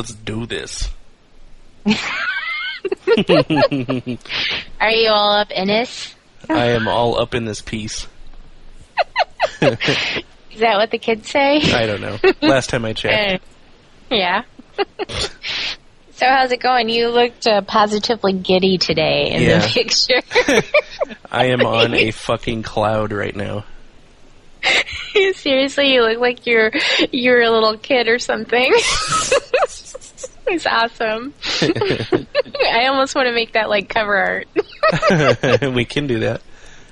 Let's do this. Are you all up in this? I am all up in this piece. Is that what the kids say? I don't know. Last time I checked. yeah. so how's it going? You looked uh, positively giddy today in Yeah. the picture. I am on a fucking cloud right now. Seriously, you look like you're you're a little kid or something. It's awesome. I almost want to make that like cover art. we can do that.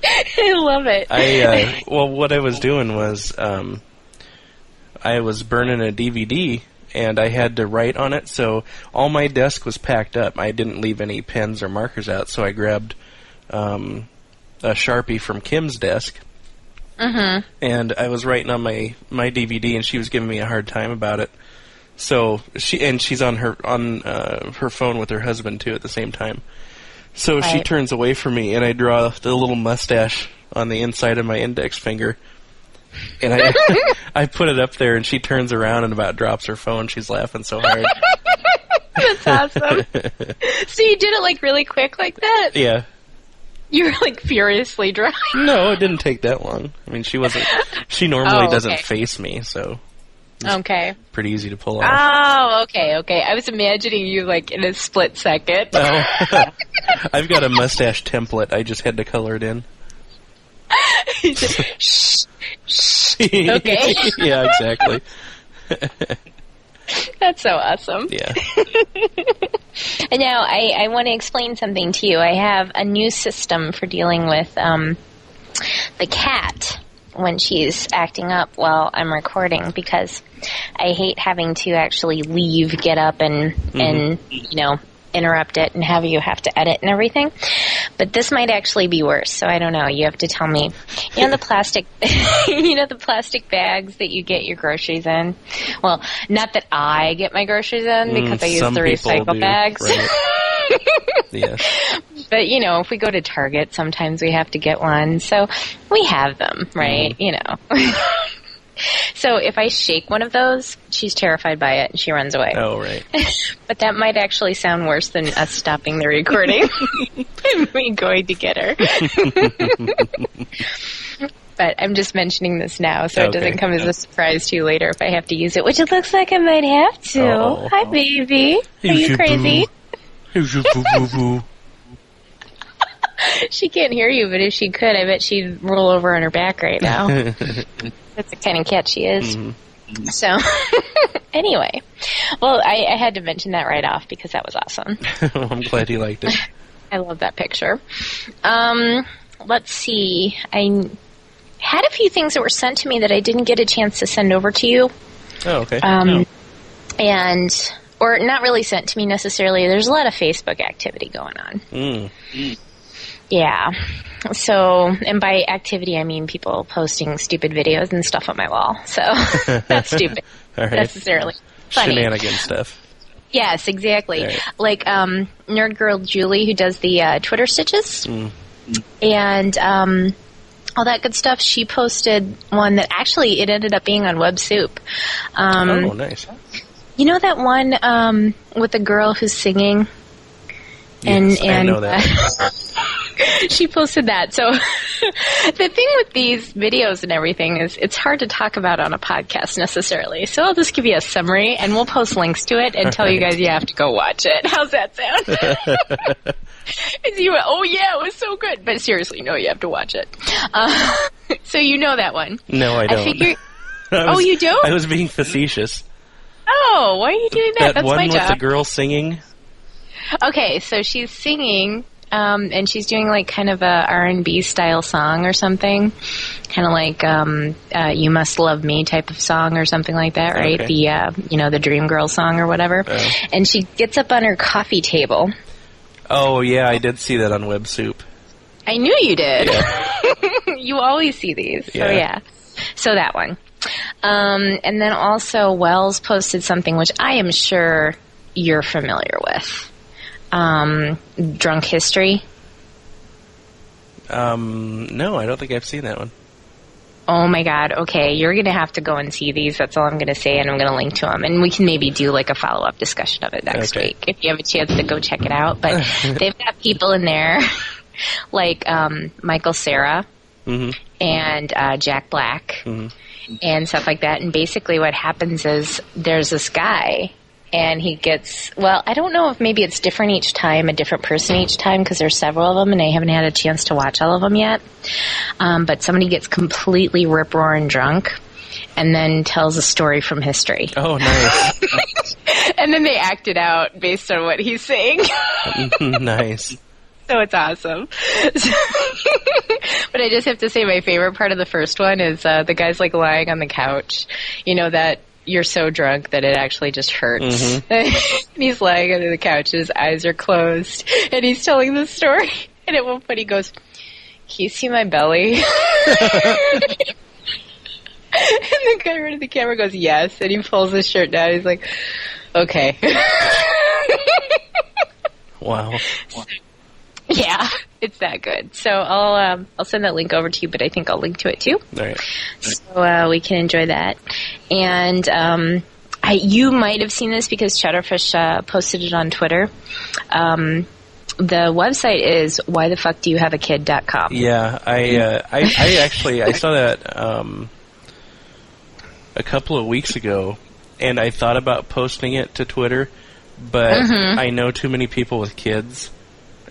I love it. I uh, well, what I was doing was um, I was burning a DVD and I had to write on it, so all my desk was packed up. I didn't leave any pens or markers out, so I grabbed um, a sharpie from Kim's desk. Mhm. And I was writing on my my DVD, and she was giving me a hard time about it. So she and she's on her on uh, her phone with her husband too at the same time. So she turns away from me, and I draw the little mustache on the inside of my index finger. And I I put it up there, and she turns around and about drops her phone. She's laughing so hard. That's awesome. so you did it like really quick like that? yeah. You were like furiously drawing. No, it didn't take that long. I mean, she wasn't. She normally Oh, doesn't face me, so Okay. pretty easy to pull off. Oh, okay, okay. I was imagining you like in a split second. Oh. I've got a mustache template. I just had to color it in. Shh, shh. Okay. yeah, exactly. That's so awesome. Yeah. And now I, I want to explain something to you. I have a new system for dealing with um, the cat when she's acting up while I'm recording because I hate having to actually leave, get up, and mm-hmm. and you know interrupt it and have you have to edit and everything. But this might actually be worse. So I don't know. You have to tell me. You know the plastic, you know the plastic bags that you get your groceries in. Well, not that I get my groceries in because Mm, I use the recycle do, bags. right. Yeah. But you know, if we go to Target, sometimes we have to get one. So we have them, right? Mm-hmm. You know. so if I shake one of those, she's terrified by it and she runs away. Oh, right. But that might actually sound worse than us stopping the recording and me going to get her. but I'm just mentioning this now so it doesn't come as a surprise to you later if I have to use it, which it looks like I might have to. Oh. Hi, baby. Are you crazy? She can't hear you, but if she could, I bet she'd roll over on her back right now. That's the kind of cat she is. So, anyway, well, I, I had to mention that right off because that was awesome. I'm glad you liked it. I love that picture. Um, let's see. I had a few things that were sent to me that I didn't get a chance to send over to you. Oh, okay. Um, and or not really sent to me necessarily. There's a lot of Facebook activity going on. Mm. Yeah. So, and by activity, I mean people posting stupid videos and stuff on my wall. So, that's stupid. All right. Necessarily. Funny. Shenanigan stuff. Yes, exactly. Right. Like um, Nerd Girl Julie, who does the uh, Twitter stitches, Mm. and um, all that good stuff. She posted one that actually it ended up being on Web Soup. Um, oh, nice. You know that one um, with the girl who's singing, and Yes, I and know that. she posted that. So the thing with these videos and everything is it's hard to talk about on a podcast necessarily. So I'll just give you a summary and we'll post links to it and tell you guys you have to go watch it. How's that sound? You went, oh yeah, it was so good. But seriously, no, you have to watch it. Uh, so you know that one. No, I don't. figure. I Oh, you don't? I was being facetious. Oh, why are you doing that? That That's one my with job. the girl singing. Okay, so she's singing, um, and she's doing like kind of a R and B style song or something, kind of like um, uh, "You Must Love Me" type of song or something like that, right? Okay. The uh, you know the Dream Girl song or whatever. Oh. And she gets up on her coffee table. Oh yeah, I did see that on Web Soup. I knew you did. you always see these, so Yeah. yeah. So that one, um, and then also Wells posted something which I am sure you're familiar with. Um, drunk history. Um, no, I don't think I've seen that one. oh my god, okay, you're gonna have to go and see these. That's all I'm gonna say, and I'm gonna link to them, and we can maybe do like a follow up discussion of it next Okay. week if you have a chance to go check it out. But they've got people in there like um, Michael Cera hmm and uh, Jack Black Mhm. and stuff like that. And basically, what happens is there's this guy, and he gets well. I don't know if maybe it's different each time, a different person each time, because there's several of them, and I haven't had a chance to watch all of them yet. Um, but somebody gets completely rip roaring drunk. And then tells a story from history. Oh, nice. And then they act it out based on what he's saying. nice. so it's awesome. but I just have to say, my favorite part of the first one is uh, the guy's like lying on the couch. You know that you're so drunk that it actually just hurts. Mm-hmm. and he's lying under the couch, his eyes are closed, and he's telling the story. And at one point, he goes, "Can you see my belly?" and the guy at the camera goes, "Yes," and he pulls his shirt down. He's like, "Okay." Wow. Yeah, it's that good. So I'll um, I'll send that link over to you, but I think I'll link to it too, All right. so uh, we can enjoy that. And um, I, you might have seen this because Cheddarfish uh, posted it on Twitter. Um, the website is whythefuckdoyouhaveakid.com. Yeah, I, uh, I, I actually, I saw that, um, a couple of weeks ago, and I thought about posting it to Twitter, but I know too many people with kids,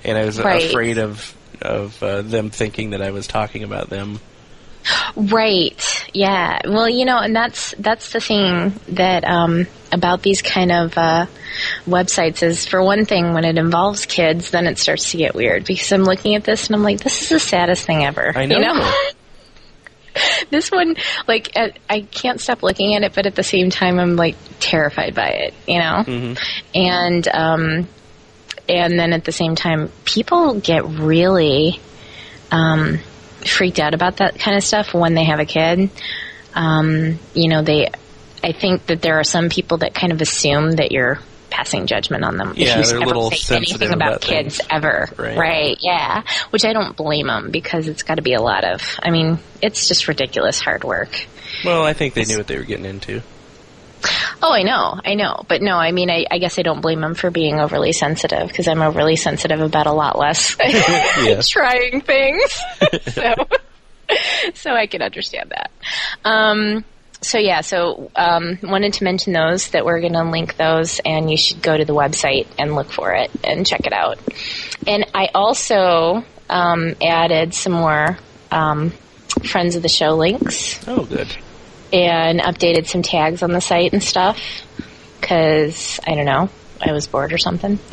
and I was Right. afraid of, of, uh, them thinking that I was talking about them. Right. Yeah. Well, you know, and that's that's the thing that um, about these kind of uh, websites is, for one thing, when it involves kids, then it starts to get weird because I'm looking at this and I'm like, this is the saddest thing ever. I know. You know? this one, like, I can't stop looking at it, but at the same time, I'm like terrified by it. You know, Mhm. and um, and then at the same time, people get really um, freaked out about that kind of stuff when they have a kid. Um, you know, they. I think that there are some people that kind of assume that you're passing judgment on them Yeah, if you ever say anything about, about kids things. ever. Right. Yeah. Which I don't blame them because it's got to be a lot of. I mean, it's just ridiculous hard work. Well, I think they knew what they were getting into. Oh, I know, I know, but no, I mean, I, I guess I don't blame them for being overly sensitive because I'm overly sensitive about a lot less trying things. so, so I can understand that. Um, so yeah, so um, wanted to mention those that we're going to link those, and you should go to the website and look for it and check it out. And I also um, added some more um, friends of the show links Oh, good. And updated some tags on the site and stuff because I don't know, I was bored or something.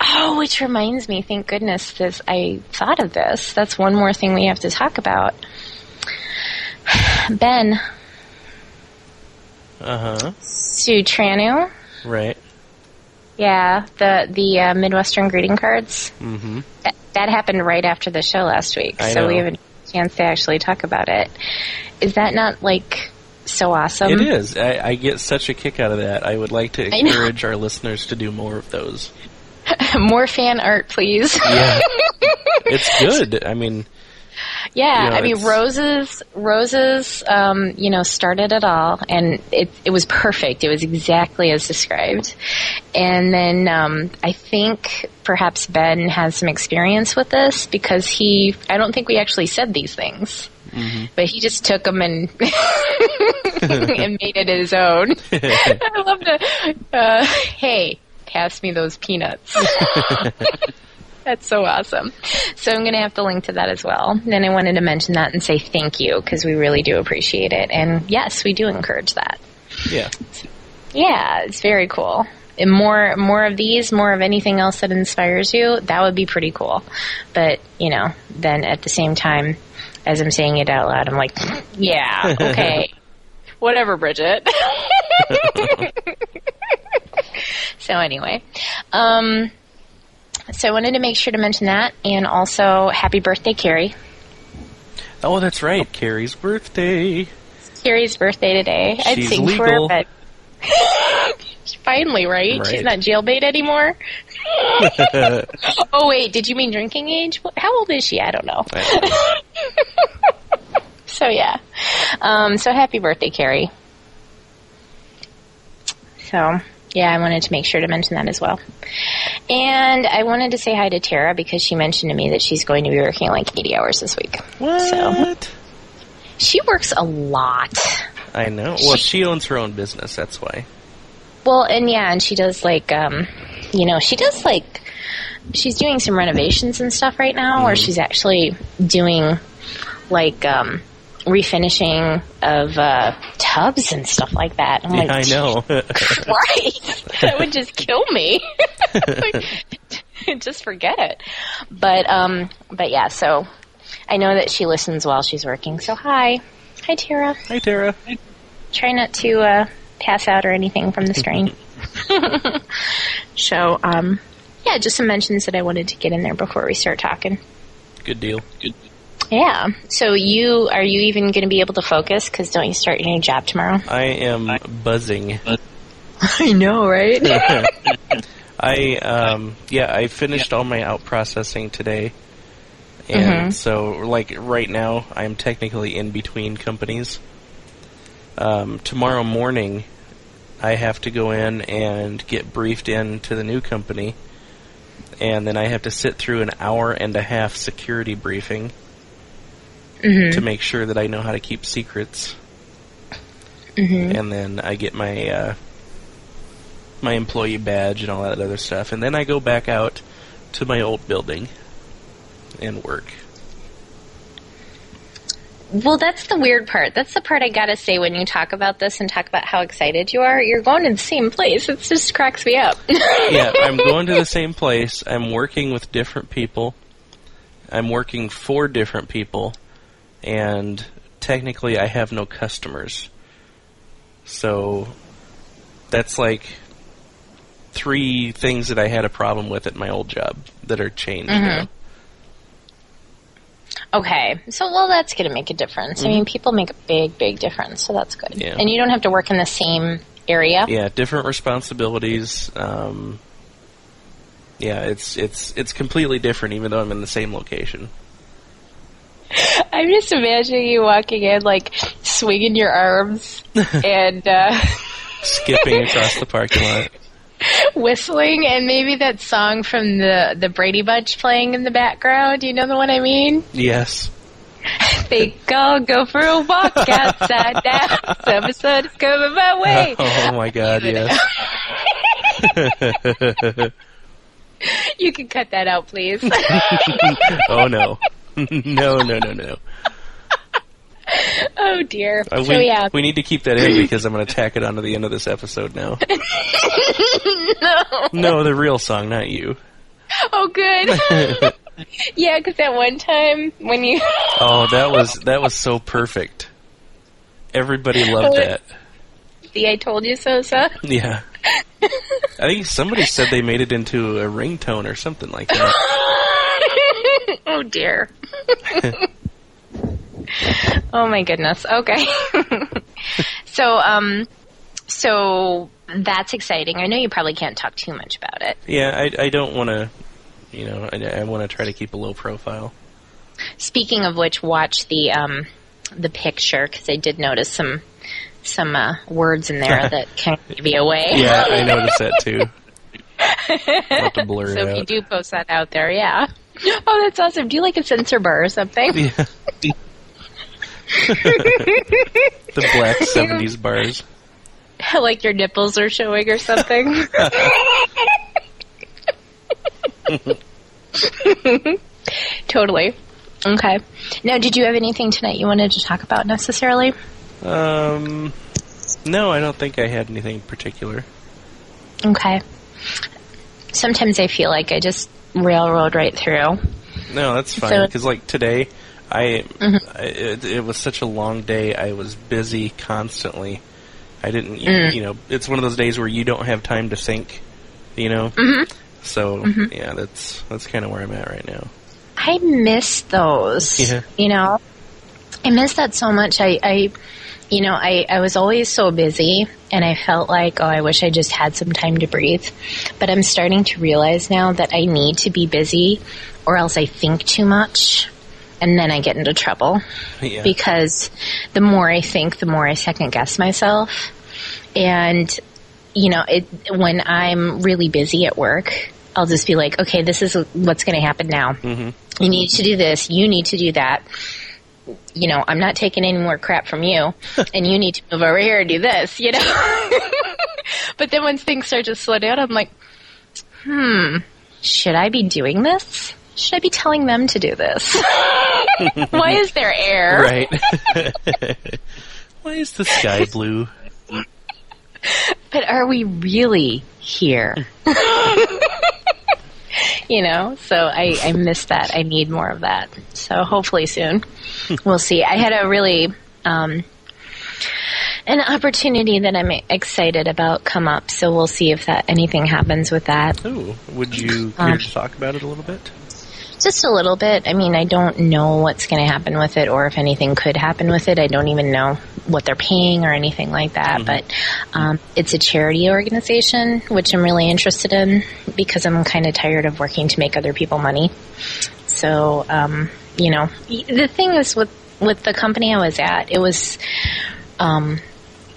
oh, which reminds me, thank goodness this I thought of this. That's one more thing we have to talk about. Ben Uh huh. Sutranu, Right. yeah, the the uh, Midwestern greeting cards. Mm-hmm. That, that happened right after the show last week, I so we haven't chance to actually talk about it. Is that not like so awesome? It is. I, I get such a kick out of that. I would like to encourage our listeners to do more of those. More fan art, please. Yeah. it's good. I mean, Yeah, You know, I mean roses. Roses, um, you know, started it all, and it it was perfect. It was exactly as described. And then um, I think perhaps Ben has some experience with this because he. I don't think we actually said these things, but he just took them and and made it his own. I love to. Uh, hey, pass me those peanuts. That's so awesome. So I'm going to have to link to that as well. Then I wanted to mention that and say thank you because we really do appreciate it. And yes, we do encourage that. yeah. Yeah, it's very cool. And more, more of these, more of anything else that inspires you, that would be pretty cool. But, you know, then at the same time, as I'm saying it out loud, I'm like, yeah, okay. Whatever, Bridget. so anyway, um, so I wanted to make sure to mention that, and also happy birthday, Carrie. Oh, that's right. Carrie's birthday. Carrie's birthday today. I'd She's sing for legal. her, but Finally, right? Right. She's not jailbait anymore. oh wait, did you mean drinking age? How old is she? I don't know. So yeah. Um, so happy birthday, Carrie. So yeah, I wanted to make sure to mention that as well. And I wanted to say hi to Tara because she mentioned to me that she's going to be working like 80 hours this week. What? She works a lot. I know. Well, she owns her own business. That's why. Well, and yeah, and she does like, um, you know, she does like, she's doing some renovations and stuff right now, where she's actually doing like um, refinishing of uh, tubs and stuff like that. I'm Yeah, I know. Christ, that would just kill me. just forget it. But um, but yeah, so I know that she listens while she's working. So hi, hi Tara. Hi, Tara. Try not to uh, pass out or anything from the strain. so um, yeah, just some mentions that I wanted to get in there before we start talking. Good deal. Good. Yeah. So you are you even going to be able to focus? Because don't you start your new job tomorrow? I am buzzing. I know, right? I um yeah, I finished all my out processing today. And Mhm. so like right now I'm technically in between companies. Um tomorrow morning I have to go in and get briefed in to the new company. And then I have to sit through an hour and a half security briefing hmm to make sure that I know how to keep secrets. hmm and then I get my uh, my employee badge and all that other stuff, and then I go back out to my old building and work. Well, that's the weird part. That's the part I gotta say when you talk about this and talk about how excited you are. You're going to the same place. It just cracks me up. yeah, I'm going to the same place. I'm working with different people. I'm working for different people, and technically, I have no customers. So that's like three things that I had a problem with at my old job that are changed now. Okay, so well, that's going to make a difference. I mean, people make a big, big difference, so that's good. Yeah. And you don't have to work in the same area. yeah, different responsibilities. Um, yeah, it's it's it's completely different, even though I'm in the same location. I'm just imagining you walking in, like swinging your arms and uh, Skipping across the parking lot. whistling, and maybe that song from the the Brady Bunch playing in the background. You know the one I mean? Yes. Think I'll go for a walk outside now. Summer sun is coming my way. Oh my God! Yes. You can cut that out, please. oh no. no, no, no, no. oh dear. Uh, so we, yeah. we need to keep that in because I'm going to tack it onto the end of this episode now. no. No, the real song, not you. Oh, good. yeah, because that one time when you. Oh, that was that was so perfect. Everybody loved that. See, I told you so, so. Yeah. I think somebody said they made it into a ringtone or something like that. Oh dear. oh my goodness. Okay. so, um, so that's exciting. I know you probably can't talk too much about it. Yeah, I, I don't want to, you know, I, I want to try to keep a low profile. Speaking of which, watch the um, the picture because I did notice some some uh, words in there that can give you away. Yeah, I noticed that too. To blur so if you do post that out there, yeah. Oh, that's awesome. Do you like a censor bar or something? Yeah. the black 70s bars. like your nipples are showing or something? totally. Okay. Now, did you have anything tonight you wanted to talk about necessarily? Um, no, I don't think I had anything particular. Okay. Sometimes I feel like I just railroad right through. No, that's fine. So- Because, like, today, I, Mm-hmm. I it, it was such a long day. I was busy constantly. I didn't, you, Mm. you know, it's one of those days where you don't have time to think, you know? Mm-hmm. So, yeah, that's that's kind of where I'm at right now. I miss those. Yeah. You know, I miss that so much. I, I you know, I, I was always so busy and I felt like, oh, I wish I just had some time to breathe. But I'm starting to realize now that I need to be busy or else I think too much and then I get into trouble. Yeah. Because the more I think, the more I second guess myself. And, you know, it, when I'm really busy at work, I'll just be like, okay, this is what's going to happen now. Mm-hmm. You need to do this. You need to do that. You know, I'm not taking any more crap from you, and you need to move over here and do this. You know. but then when things start to slow down, I'm like, hmm, should I be doing this? Should I be telling them to do this? Why is there air? Right. Why is the sky blue? But are we really here? You know, so I, I miss that. I need more of that. So hopefully soon. we'll see. I had a really, um, an opportunity that I'm excited about come up. So we'll see if that anything happens with that. Would you Um, to talk about it a little bit? Just a little bit. I mean, I don't know what's going to happen with it or if anything could happen with it. I don't even know what they're paying or anything like that. But um, it's a charity organization, which I'm really interested in because I'm kind of tired of working to make other people money. So, um, you know, the thing is with with the company I was at, it was. Um,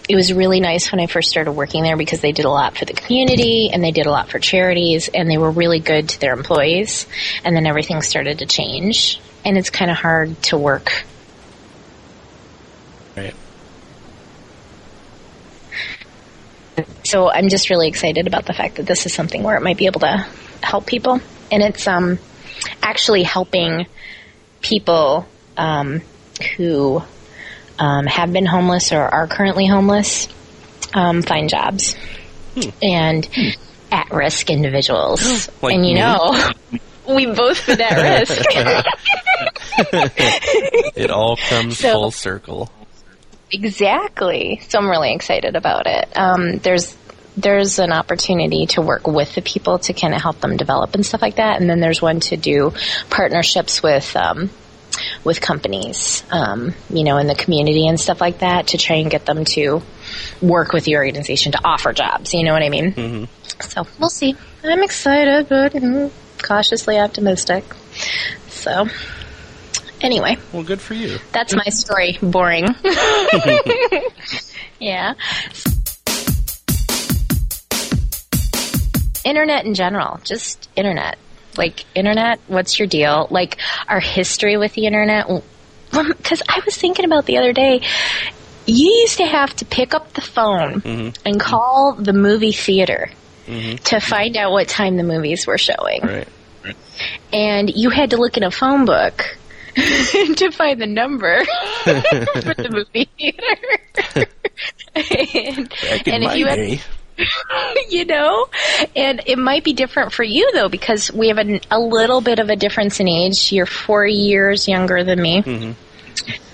it was really nice when I first started working there because they did a lot for the community and they did a lot for charities and they were really good to their employees. And then everything started to change. And it's kind of hard to work. Right. So I'm just really excited about the fact that this is something where it might be able to help people. And it's um, actually helping people um, who um, have been homeless or are currently homeless um, find jobs and at risk individuals. Like and you me? know, we both been at risk. It all comes So- full circle. exactly. So I'm really excited about it. Um, there's there's an opportunity to work with the people to kind of help them develop and stuff like that, and then there's one to do partnerships with. Um, with companies, um, you know, in the community and stuff like that to try and get them to work with the organization to offer jobs. You know what I mean? hmm So we'll see. I'm excited, but mm, cautiously optimistic. So, anyway, Well, good for you. that's my story. Boring. yeah. Internet in general, just internet. Like, internet, what's your deal? Like, our history with the internet. Because I was thinking about the other day, you used to have to pick up the phone Mhm. and call the movie theater hmm to find out what time the movies were showing. Right. And you had to look in a phone book to find the number for the movie theater. and and if you had, day. you know, and it might be different for you though because we have a, a little bit of a difference in age. You're four years younger than me. Mhm.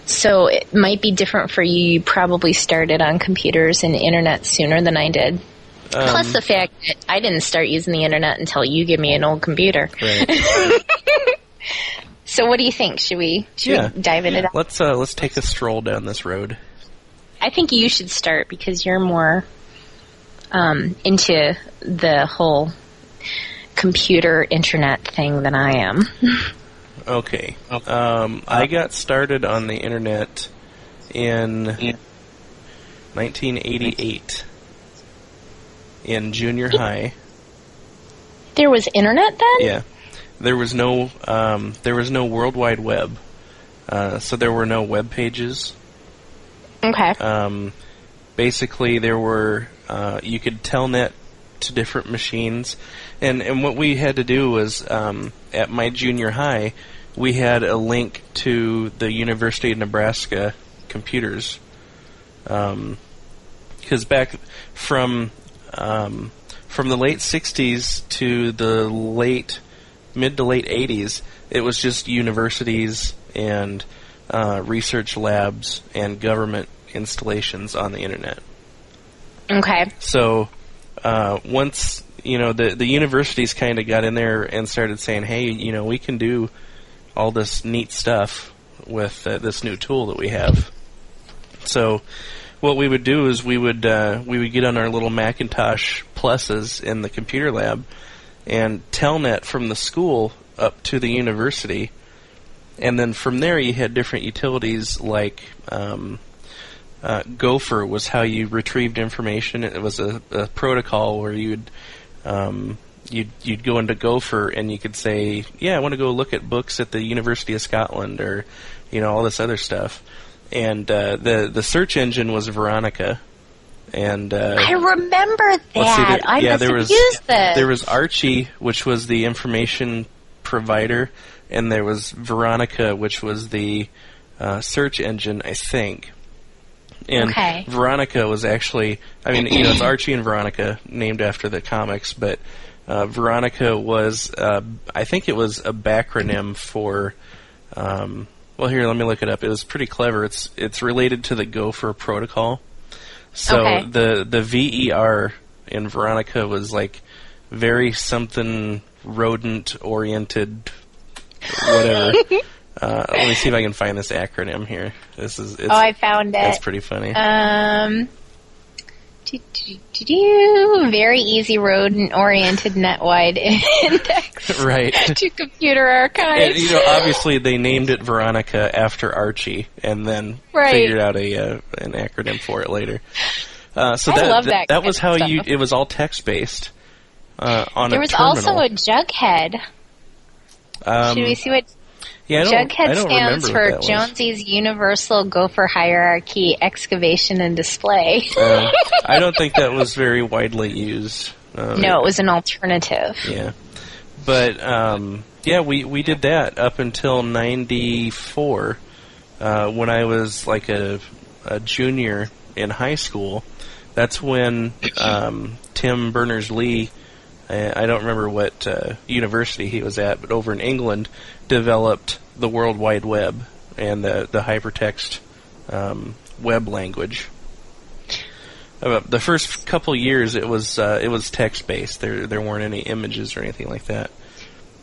So it might be different for you. You probably started on computers and internet sooner than I did. Plus Um, the fact that I didn't start using the internet until you give me an old computer. right. So what do you think? Should we should Yeah. we dive into that? Let's uh, let's take a stroll down this road. I think you should start because you're more um, into the whole computer internet thing than I am. Okay. Um, I got started on the internet in 1988 in junior high. There was internet then? Yeah, there was no um, there was no World Wide Web, uh, so there were no web pages. Okay. Um, basically, there were uh, you could telnet to different machines, and and what we had to do was um, at my junior high, we had a link to the University of Nebraska computers, Um because back from um, from the late '60s to the late mid to late '80s, it was just universities and uh, research labs and government installations on the internet. Okay. So uh, once you know the the universities kind of got in there and started saying, "Hey, you know, we can do all this neat stuff with uh, this new tool that we have." So what we would do is we would uh, we would get on our little Macintosh pluses in the computer lab and telnet from the school up to the university, and then from there you had different utilities like. Um, uh, Gopher was how you retrieved information. It was a, a protocol where you'd um, you'd you'd go into Gopher and you could say, "Yeah, I want to go look at books at the University of Scotland," or you know all this other stuff. And uh, the the search engine was Veronica. And uh, I remember that. see, there- I yeah, there was used this. there was Archie, which was the information provider, and there was Veronica, which was the uh, search engine, I think. And Okay. Veronica was actually, I mean, you know, it's Archie and Veronica, named after the comics, but uh, Veronica was, uh, I think it was a backronym for. Um, well, here, let me look it up. It was pretty clever. It's it's related to the Gopher protocol. So Okay. the the VER in Veronica was like very something rodent oriented, whatever. uh, let me see if I can find this acronym here. This is it's, oh, I found it. it's it. pretty funny. Um, do, do, do, very easy rodent-oriented net-wide index right. to computer archives. And, you know, obviously they named it Veronica after Archie, and then Right. figured out a uh, an acronym for it later. Uh, so I that love that, that kind was how you. It was all text based. Uh, on there was terminal. also a Jughead. Um, Should we see what yeah, I don't, Jughead I don't stands remember for? what that was. Jonesy's Universal Gopher Hierarchy Excavation and Display. Uh, I don't think that was very widely used. Um, no, it was an alternative. Yeah, but um, yeah, we we did that up until '94 uh, when I was like a, a junior in high school. That's when um, Tim Berners Lee, I don't remember what uh, university he was at, but over in England, developed the World Wide Web and the the hypertext um, web language. Uh, the first couple years, it was uh, it was text based. There there weren't any images or anything like that.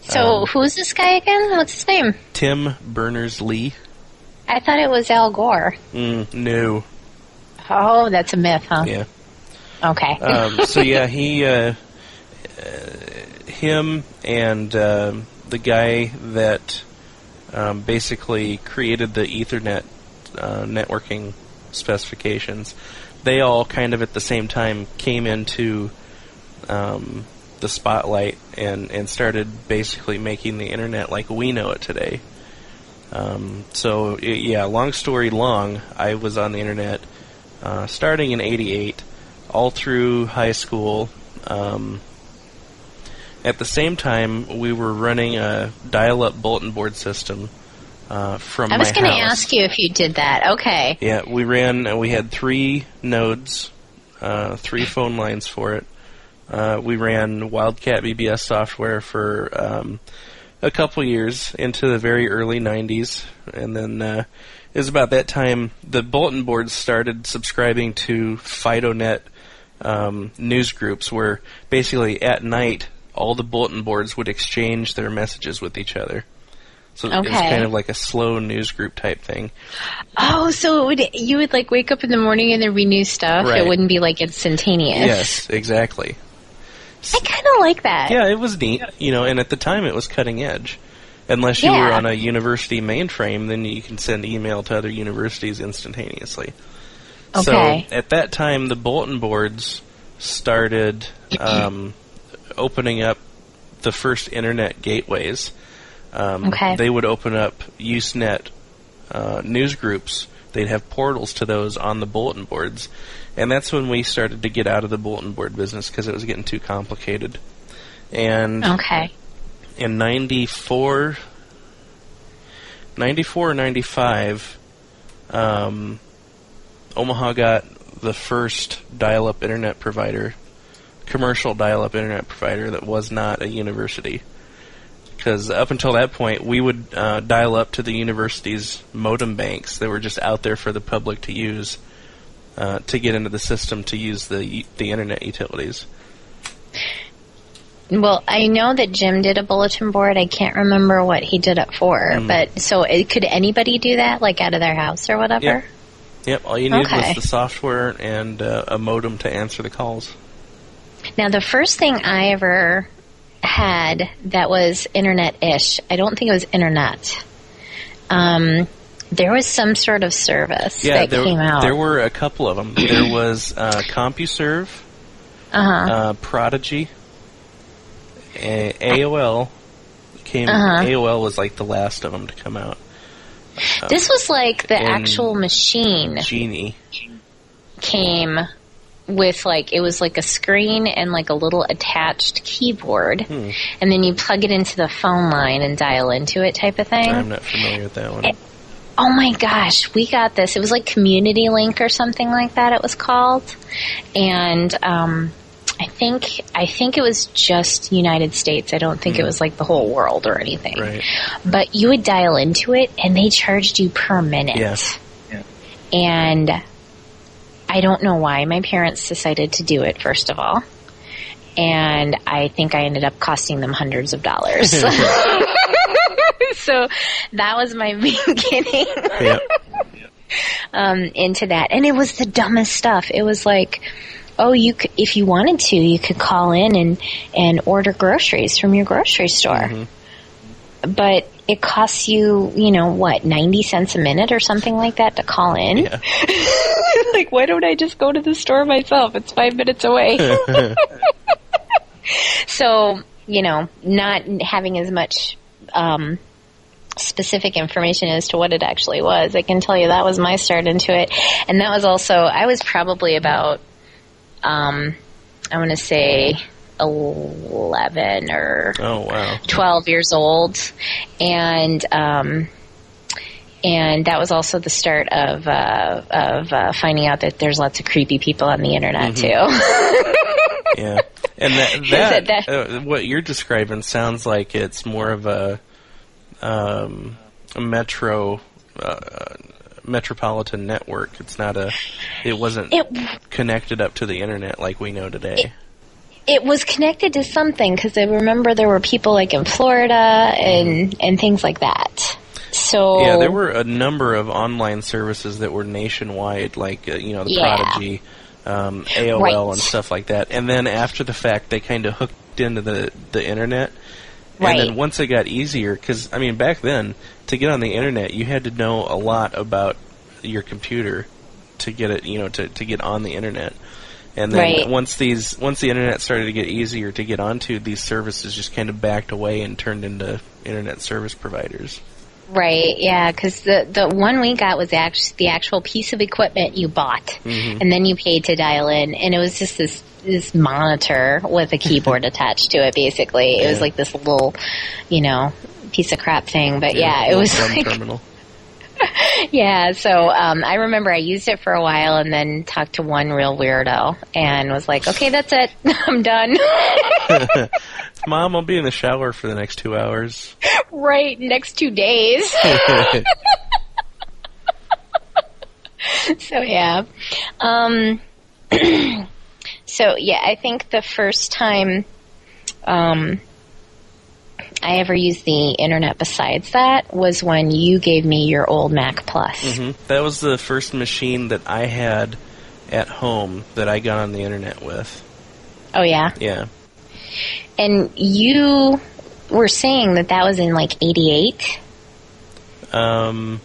So, Um, who's this guy again? What's his name? Tim Berners Lee. I thought it was Al Gore. Mm, no. Oh, that's a myth, huh? Yeah. Okay. Um, so yeah, he, uh, uh, him, and um the guy that um, basically created the Ethernet uh, networking specifications, they all kind of at the same time came into um, the spotlight and and started basically making the internet like we know it today. Um, so yeah, long story long, I was on the internet uh, starting in '88, all through high school. Um, at the same time, we were running a dial-up bulletin board system uh, from I was going to ask you if you did that. Okay. Yeah, we ran. Uh, we had three nodes, uh, three phone lines for it. Uh, we ran Wildcat BBS software for um, a couple years into the very early '90s, and then uh, it was about that time the bulletin boards started subscribing to FidoNet um, news groups, where basically at night all the bulletin boards would exchange their messages with each other. So it was kind of like a slow news group type thing. Oh, so it would you would like wake up in the morning and there'd be new stuff. Right. It wouldn't be like instantaneous. Yes, exactly. I kind of like that. Yeah, it was neat, you know, and at the time it was cutting edge. Unless you were on a university mainframe, then you can send email to other universities instantaneously. Okay. So at that time, the bulletin boards started um, opening up the first internet gateways. Um, Okay. They would open up Usenet uh, news groups. They'd have portals to those on the bulletin boards, and that's when we started to get out of the bulletin board business because it was getting too complicated. And Okay. in 94, 94 or 95, um, Omaha got the first dial up internet provider, commercial dial up internet provider that was not a university. Because up until that point, we would uh, dial up to the university's modem banks that were just out there for the public to use uh, to get into the system to use the the internet utilities. Well, I know that Jim did a bulletin board. I can't remember what he did it for, Mm. but so it, could anybody do that, like out of their house or whatever? Yeah. Yep, all you needed Okay. was the software and uh, a modem to answer the calls. Now, the first thing I ever had that was internet-ish, I don't think it was internet. Um, there was some sort of service Yeah, that there, came out. there were a couple of them. There was uh, CompuServe, uh-huh. uh, Prodigy, A- AOL came. Uh-huh. AOL was like the last of them to come out. this was like the actual machine GEnie. came with like it was like a screen and like a little attached keyboard Hmm. and then you plug it into the phone line and dial into it type of thing I'm not familiar with that one. It- oh my gosh we got this it was like community link or something like that it was called and um I think I think it was just United States. I don't think it was like the whole world or anything. Hmm. Right. But you would dial into it and they charged you per minute. Yes. And I don't know why my parents decided to do it, first of all. And I think I ended up costing them hundreds of dollars. so that was my beginning Yep. um, into that. And it was the dumbest stuff. It was like, oh, you could, if you wanted to, you could call in and, and order groceries from your grocery store. But it costs you, you know, what, 90 cents a minute or something like that to call in? Yeah. like, why don't I just go to the store myself? It's five minutes away. so, you know, not having as much um, specific information as to what it actually was, I can tell you that was my start into it. And that was also, I was probably about, um, I want to say 11 or Oh wow. 12 years old and um and that was also the start of uh, of uh, finding out that there's lots of creepy people on the internet too. Yeah. And that That- that, that- uh, what you're describing sounds like it's more of a um, a metro uh, metropolitan network. It's not a. It wasn't it connected up to the internet like we know today. it was connected to something because I remember there were people like in Florida and and things like that. So Yeah, there were a number of online services that were nationwide, like uh, you know the Yeah. Prodigy, um, AOL, Right. and stuff like that. And then after the fact, they kind of hooked into the the internet. Right. And then once it got easier, because I mean, back then to get on the internet, you had to know a lot about your computer to get it, you know, to to get on the internet. And then Right. once these once the internet started to get easier to get onto, these services just kind of backed away and turned into internet service providers. Right, yeah, because the the one we got was actually the actual piece of equipment you bought, mm-hmm. and then you paid to dial in, and it was just this this monitor with a keyboard attached to it. Basically, it was like this little, you know, piece of crap thing. But yeah, it was like terminal. yeah. So um, I remember I used it for a while, and then talked to one real weirdo, and was like, okay, that's it, I'm done. Mom, I'll be in the shower for the next two hours. right, next two days. so yeah um so yeah i think the first time um i ever used the internet besides that was when you gave me your old mac plus hmm That was the first machine that I had at home that I got on the internet with. oh yeah Yeah. and you were saying that that was in like 88 Um,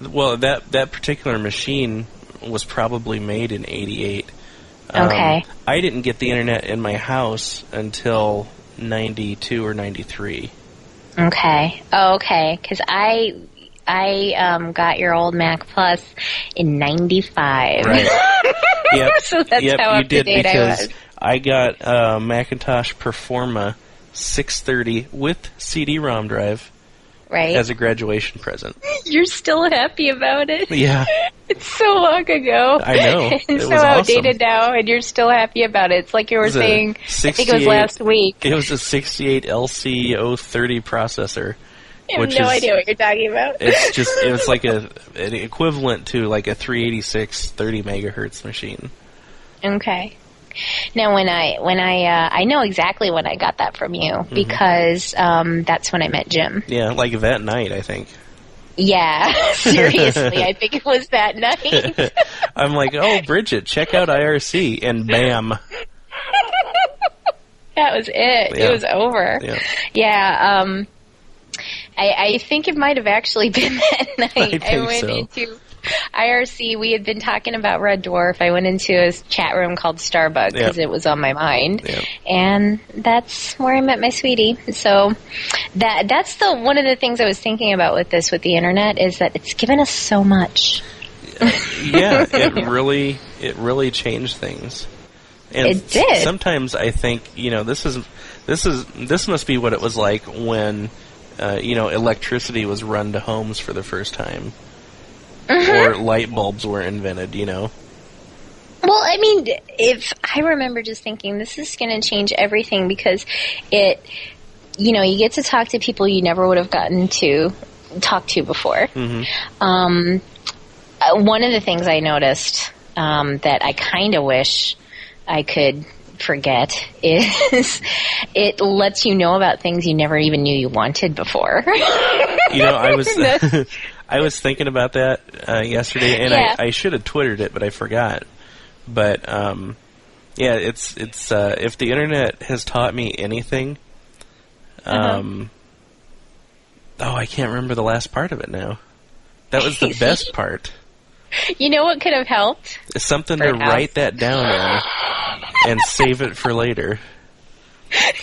well, that that particular machine was probably made in '88. Um, Okay. I didn't get the internet in my house until '92 or '93. okay oh, okay because i i um got your old mac plus in 95 Right. yep. So that's yep, how you up to did date I because was. I got uh, Macintosh Performa 630 with CD-ROM drive right as a graduation present. You're still happy about it. Yeah. It's so long ago. I know. It's It so was awesome. outdated now, and you're still happy about it. It's like you were saying. I think it was last week. It was a 68 LC030 processor. I have which no is- idea what you're talking about. It's just it was like a an equivalent to like a 386 30 megahertz machine. Okay. Now, when I when I uh, I know exactly when I got that from you Mm-hmm. because um, that's when I met Jim. Yeah, like that night I think. Yeah, seriously, I think it was that night. I'm like, oh, Bridget, check out IRC, and bam. that was it. Yeah. It was over. Yeah. Yeah, um, I, I think it might have actually been that night. I think went so. into IRC. We had been talking about Red Dwarf. I went into a chat room called Starbug because Yeah. it was on my mind, Yeah. and that's where I met my sweetie. So that that's the one of the things I was thinking about with this with the internet is that it's given us so much. yeah, it really it really changed things. And It did. Sometimes I think you know this is this is this must be what it was like when uh, you know electricity was run to homes for the first time, Mm-hmm. or light bulbs were invented. You know, Well, I mean, if I remember just thinking this is going to change everything because it, you know, you get to talk to people you never would have gotten to talk to before. Um, uh, one of the things I noticed um, that I kind of wish I could forget is it lets you know about things you never even knew you wanted before. you know I was I was thinking about that uh, yesterday, and Yeah. I, I should have twittered it, but I forgot. But um, yeah, it's it's uh, if the internet has taught me anything, Uh-huh. um, oh, I can't remember the last part of it now. That was the best part. you know what could have helped? Something to write that down on and save it for later.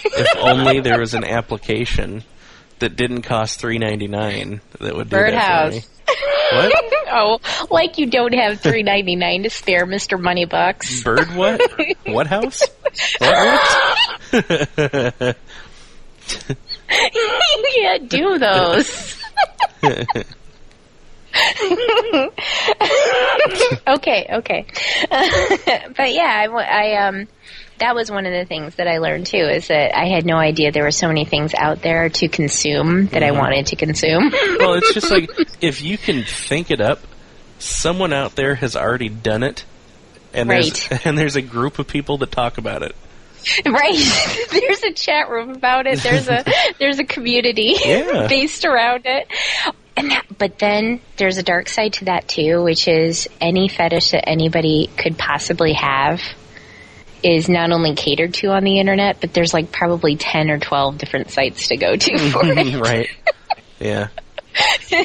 If only there was an application that didn't cost three ninety nine that would do that Birdhouse. me. What? Oh, like you don't have three ninety nine to spare, Mister Moneybucks. Bird what? What house? What? what? you can't do those. okay, okay. but yeah, I, I um that was one of the things that I learned too is that I had no idea there were so many things out there to consume that I mm-hmm. wanted to consume. well, it's just like if you can think it up, someone out there has already done it, and there's and there's a group of people that talk about it. right. there's a chat room about it. There's a there's a community Yeah. based around it. And that, but then there's a dark side to that too, which is any fetish that anybody could possibly have is not only catered to on the internet, but there's like probably 10 or 12 different sites to go to for it. right. Yeah.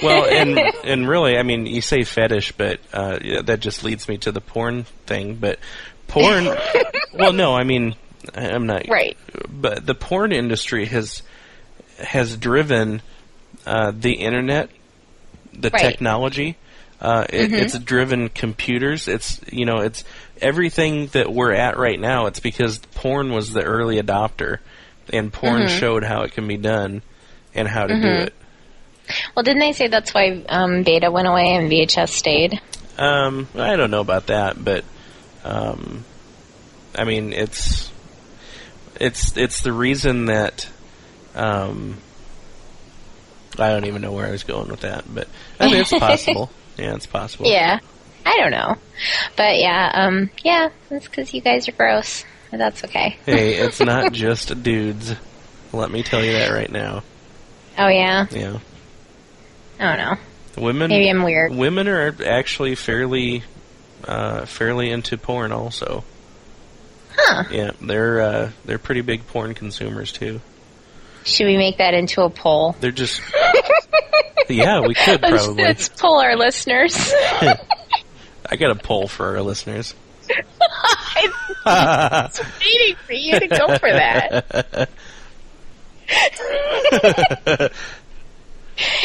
Well, and and really, I mean, you say fetish, but uh, yeah, that just leads me to the porn thing. But porn, well, no, I mean, I- I'm not Right. But the porn industry has has driven uh, the internet, the Right. technology. Uh, it, It's driven computers. It's you know, it's everything that we're at right now. It's because porn was the early adopter, and porn showed how it can be done and how to do it. Well, didn't they say that's why um, Beta went away and VHS stayed? Um, I don't know about that, but um, I mean, it's it's it's the reason that um, I don't even know where I was going with that, but I mean, it's possible. yeah, it's possible. Yeah. I don't know. But yeah, um, yeah, that's because you guys are gross. But that's okay. Hey, it's not just dudes. Let me tell you that right now. Oh, yeah? Yeah, I don't know. women. Maybe I'm weird. Women are actually fairly uh, fairly into porn, also. Huh. Yeah, they're uh, they're pretty big porn consumers too. Should we make that into a poll? They're just. yeah, we could probably. let's poll our listeners. I got a poll for our listeners. I'm waiting for you to go for that.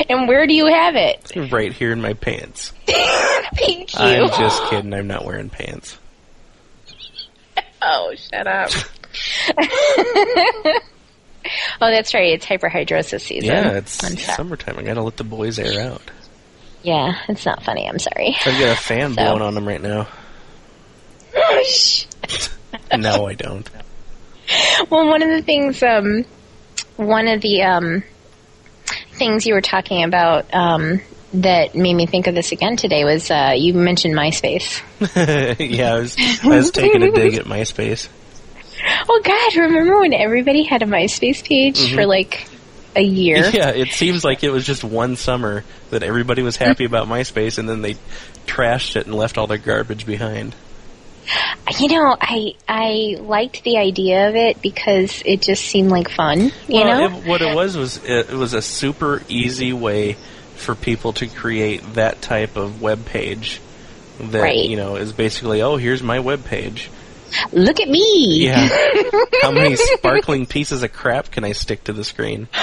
and where do you have it? right here in my pants. Thank you. I'm just kidding. I'm not wearing pants. Oh, shut up. oh, that's right. It's hyperhidrosis season. Yeah, it's summertime. I gotta let the boys air out. Yeah, it's not funny. I'm sorry. I've got a fan So- blowing on them right now. No, I don't. well, one of the things, um, one of the um, things you were talking about um, that made me think of this again today was uh, you mentioned MySpace. yeah, I was, I was taking a dig at MySpace. Oh God! Remember when everybody had a MySpace page Mm-hmm. for like a year. Yeah, it seems like it was just one summer that everybody was happy about MySpace, and then they trashed it and left all their garbage behind. You know, I I liked the idea of it because it just seemed like fun. You well, know, it, what it was was it, was a super easy way for people to create that type of web page that Right. you know is basically oh here's my web page. Look at me. Yeah, how many sparkling pieces of crap can I stick to the screen?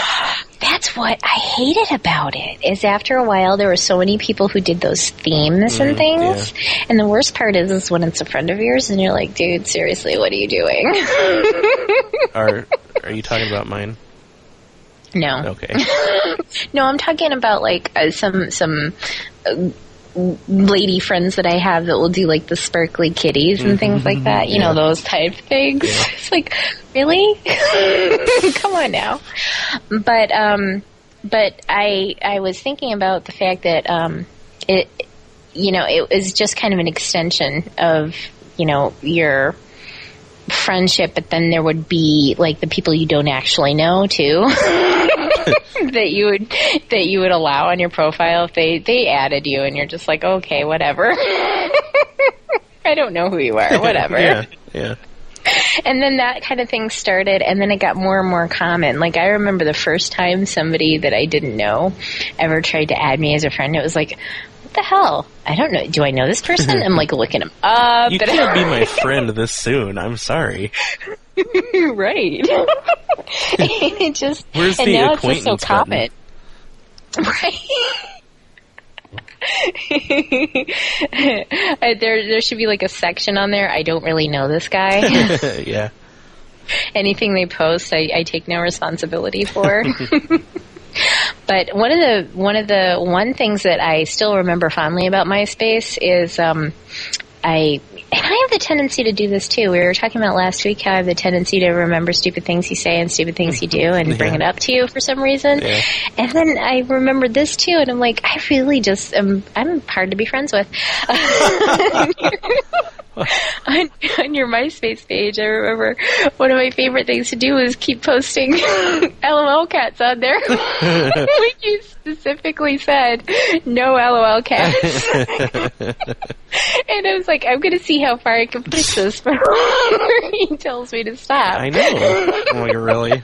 That's what I hated about it. Is after a while there were so many people who did those themes and things, and the worst part is is when it's a friend of yours and you're like, dude, seriously, what are you doing? Are are you talking about mine? no, Okay. no, I'm talking about like uh, some some. Uh, lady friends that I have that will do like the sparkly kitties and things like that, you know, those type things. Yeah. It's like, really? Come on now. But um but I I was thinking about the fact that um it you know, it was just kind of an extension of, you know, your friendship, but then there would be like the people you don't actually know too. that you would that you would allow on your profile if they they added you and you're just like okay whatever. I don't know who you are whatever. Yeah, yeah. and then that kind of thing started and then it got more and more common. Like I remember the first time somebody that I didn't know ever tried to add me as a friend. It was like the hell I don't know do I know this person I'm like looking him up You can't be my friend this soon. I'm sorry. right. it just Where's and the now it's just so common. Right. There, there should be like a section on there. I don't really know this guy. yeah. Anything they post, I, I take no responsibility for. But one of the one of the one things that I still remember fondly about MySpace is um, I and I have the tendency to do this too. We were talking about last week how I have the tendency to remember stupid things you say and stupid things you do and bring it up to you for some reason. Yeah. And then I remembered this too, and I'm like, I really just am. I'm hard to be friends with. on, on your MySpace page, I remember one of my favorite things to do was keep posting LOL cats on there. like you specifically said, no LOL cats. and I was like, I'm going to see how far I can push this before he tells me to stop. I know. Oh, I'm like, really?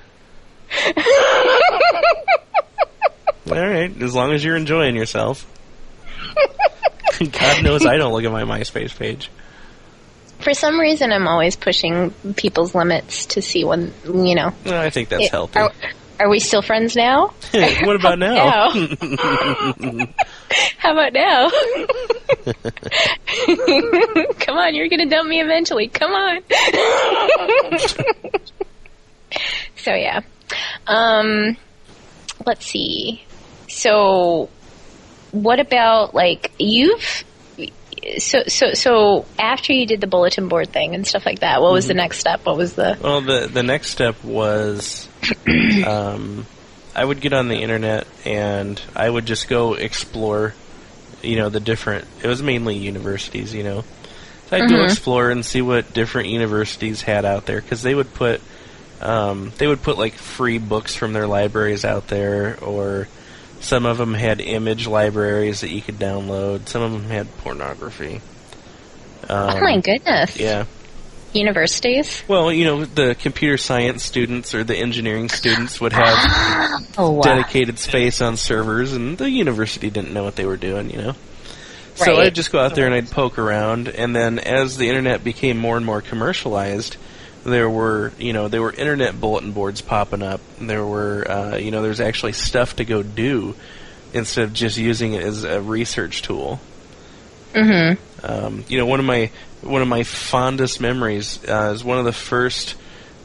All right, as long as you're enjoying yourself. God knows I don't look at my MySpace page. For some reason, I'm always pushing people's limits to see when, you know. I think that's it- healthy. Are, are we still friends now? what about now? Now. How about now? Come on, you're gonna dump me eventually. Come on. so yeah. Um let's see. So what about like you've so so so after you did the bulletin board thing and stuff like that, what was the next step? What was the Well, the the next step was, um, I would get on the internet and I would just go explore, you know, the different. It was mainly universities, you know. So I'd go explore and see what different universities had out there because they would put, um, they would put like free books from their libraries out there, or some of them had image libraries that you could download. Some of them had pornography. Um, Oh my goodness. Yeah. Universities? Well, you know, the computer science students or the engineering students would have Oh wow. dedicated space on servers, and the university didn't know what they were doing, you know? So Right. I'd just go out there and I'd poke around, and then as the internet became more and more commercialized, there were, you know, there were internet bulletin boards popping up. There were, uh, you know, there's actually stuff to go do instead of just using it as a research tool. Mm-hmm. Um, you know, one of my one of my fondest memories uh, is one of the first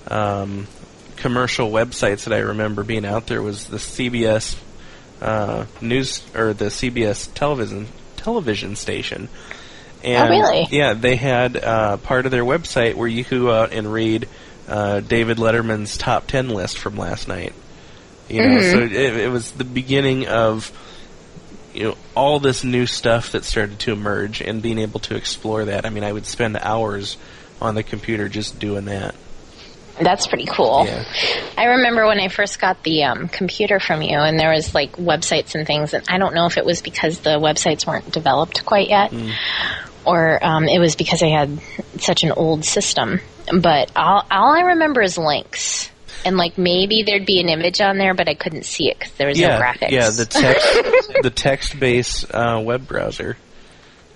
um, commercial websites that I remember being out there was the CBS uh, news or the CBS television television station. And, really? Yeah, they had uh, part of their website where you could go out and read uh, David Letterman's top ten list from last night. You know, so it, it was the beginning of you know all this new stuff that started to emerge and being able to explore that. I mean, I would spend hours on the computer just doing that. That's pretty cool. Yeah. I remember when I first got the um, computer from you, and there was like websites and things, and I don't know if it was because the websites weren't developed quite yet, or um, it was because I had such an old system. But all, all I remember is links, and like maybe there'd be an image on there, but I couldn't see it because there was Yeah, no graphics. yeah, the text, the text-based uh, web browser.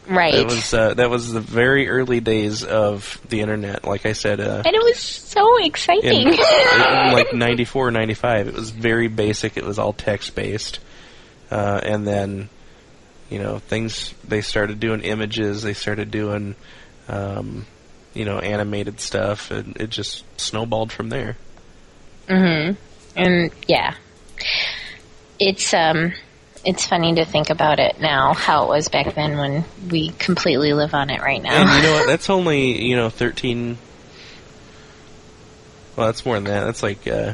right. That was uh, that was the very early days of the internet. Like I said, uh, and it was so in, exciting. in like 94, 95, it was very basic. It was all text-based, uh, and then you know things they started doing images. They started doing um, you know animated stuff, and it just snowballed from there. Mm hmm. And yeah, it's um, it's funny to think about it now how it was back then when we completely live on it right now. And you know what? That's only you know thirteen. Well, that's more than that. That's like uh,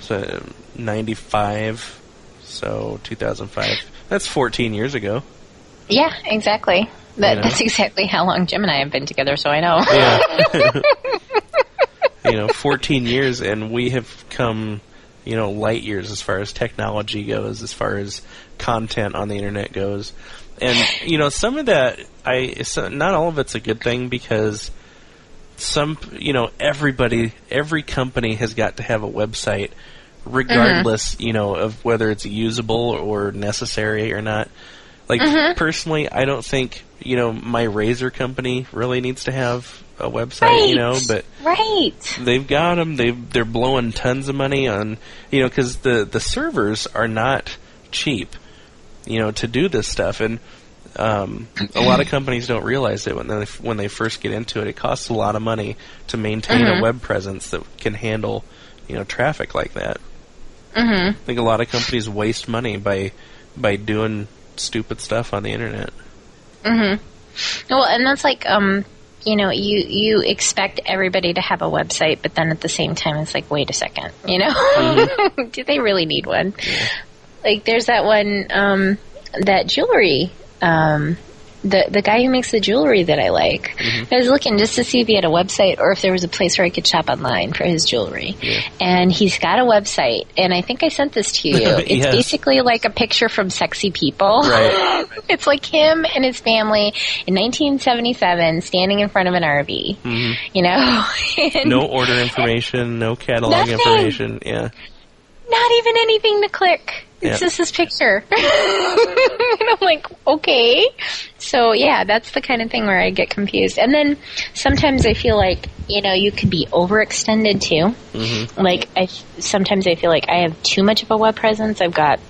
so ninety five, so two thousand five. That's fourteen years ago. yeah, exactly. That, You know? That's exactly how long Jim and I have been together, so I know. Yeah. you know, fourteen years, and we have come, you know, light years as far as technology goes, as far as content on the internet goes, and you know, some of that, I not all of it's a good thing because some, you know, everybody, every company has got to have a website, regardless, you know, of whether it's usable or necessary or not. Like personally, I don't think you know my razor company really needs to have a website, you know, but right. they've got them. They they're blowing tons of money on you know because the the servers are not cheap, you know, to do this stuff and. Um, a lot of companies don't realize it when they when they first get into it. It costs a lot of money to maintain a web presence that can handle, you know, traffic like that. Mm-hmm. I think a lot of companies waste money by by doing stupid stuff on the internet. Mhm. Well, and that's like, um, you know, you you expect everybody to have a website, but then at the same time, it's like, wait a second, you know, do they really need one? Like, there's that one, um, that jewelry. Um, the the guy who makes the jewelry that I like. Mm-hmm. I was looking just to see if he had a website or if there was a place where I could shop online for his jewelry. And he's got a website, and I think I sent this to you. It's Yes. basically like a picture from Sexy People. Right. it's like him and his family in 1977 standing in front of an RV. Mm-hmm. You know, No order information, no catalog Nothing. information. Yeah. not even anything to click. It's Yeah. just his picture. and I'm like, okay. So yeah, that's the kind of thing where I get confused. And then sometimes I feel like, you know, you could be overextended too. Mm-hmm. Like I sometimes I feel like I have too much of a web presence. I've got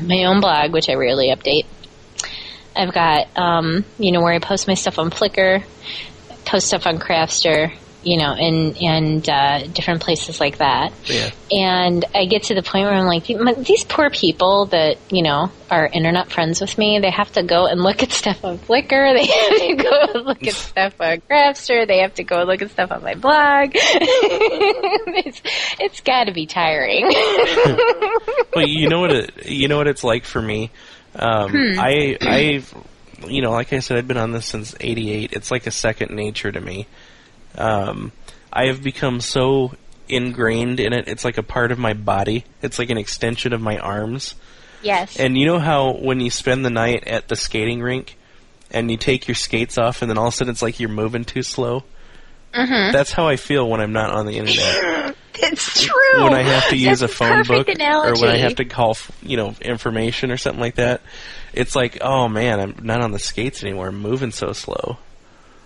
my own blog, which I rarely update. I've got, um, you know, where I post my stuff on Flickr, post stuff on Craftster, you know, and and uh, different places like that. Yeah. And I get to the point where I'm like, these poor people that you know are internet friends with me, they have to go and look at stuff on Flickr. They have to go and look at stuff on Craftster. They have to go and look at stuff on my blog. it's it's got to be tiring. Well, you know what it, you know what it's like for me. Um, I I've you know, like I said, I've been on this since '88. It's like a second nature to me. Um, I have become so ingrained in it. It's like a part of my body. It's like an extension of my arms. yes. And you know how when you spend the night at the skating rink and you take your skates off and then all of a sudden it's like you're moving too slow? Mm-hmm. That's how I feel when I'm not on the internet. it's true. when I have to use That's a phone book analogy. or when I have to call, you know, information or something like that. It's like, oh man, I'm not on the skates anymore. I'm moving so slow.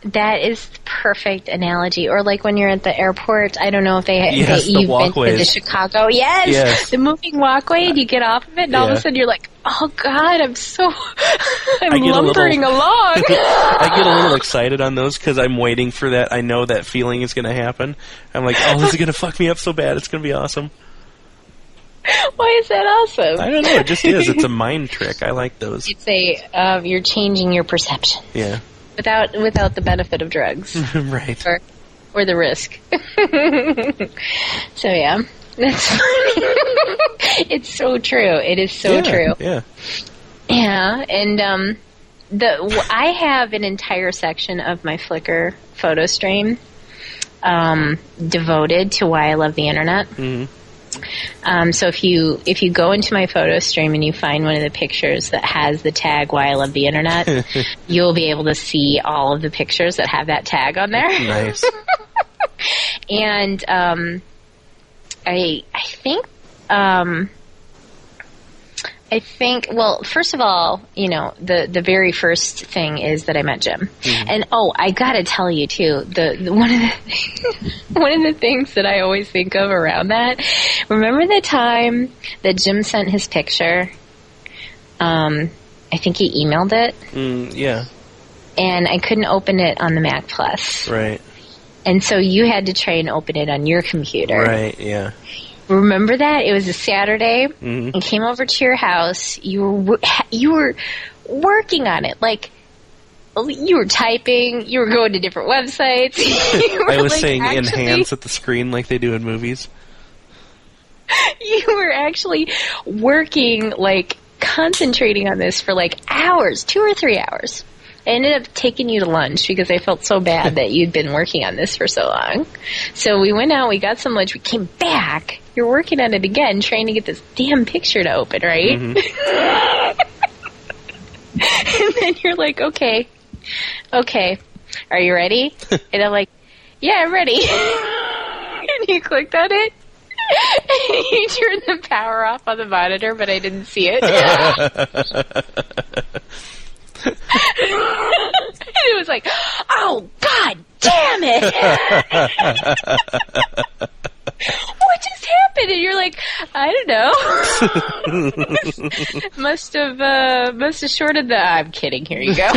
That is the perfect analogy. Or like when you're at the airport, I don't know if they, Yes, they the you've been to the. Chicago. Yes, Yes. the moving walkway. And you get off of it, and all of a sudden you're like, "Oh God, I'm so I'm a little- lumbering along." I get a little excited on those because I'm waiting for that. I know that feeling is going to happen. I'm like, oh, this is going to fuck me up so bad. It's going to be awesome. Why is that awesome? I don't know. It just is. It's a mind trick. I like those. It's a uh, you're changing your perception Yeah. Without without the benefit of drugs right. or or the risk. so yeah, that's it's so true. It is so yeah, true. Yeah. Yeah, and um, the I have an entire section of my Flickr photo stream um, devoted to why I love the internet. hmm Um, so if you if you go into my photo stream and you find one of the pictures that has the tag "Why I Love the Internet," you'll be able to see all of the pictures that have that tag on there. Nice. And um, I I think um, I think well, first of all, you know the the very first thing is that I met Jim, and oh, I gotta tell you too, the, the one of the one of the things that I always think of around that. Remember the time that Jim sent his picture? Um, I think he emailed it, Mm, yeah. and I couldn't open it on the Mac Plus, Right. and so you had to try and open it on your computer. Right. Yeah. Remember that? It was a Saturday. Mhm. I came over to your house. You were you were working on it, like you were typing. You were going to different websites. I was like, saying actually, enhance at the screen like they do in movies. You were actually working, like concentrating on this for like hours, two or three hours. I ended up taking you to lunch because I felt so bad that you'd been working on this for so long. So we went out, we got some lunch, we came back. You're working on it again, trying to get this damn picture to open, right? Mm-hmm. and then you're like, okay, okay, are you ready? and I'm like, yeah, I'm ready. and you clicked on it. And you turned the power off on the monitor, but I didn't see it. it was like, oh god damn it! What just happened? And you're like, I don't know. must have uh, must have shorted the. I'm kidding. Here you go.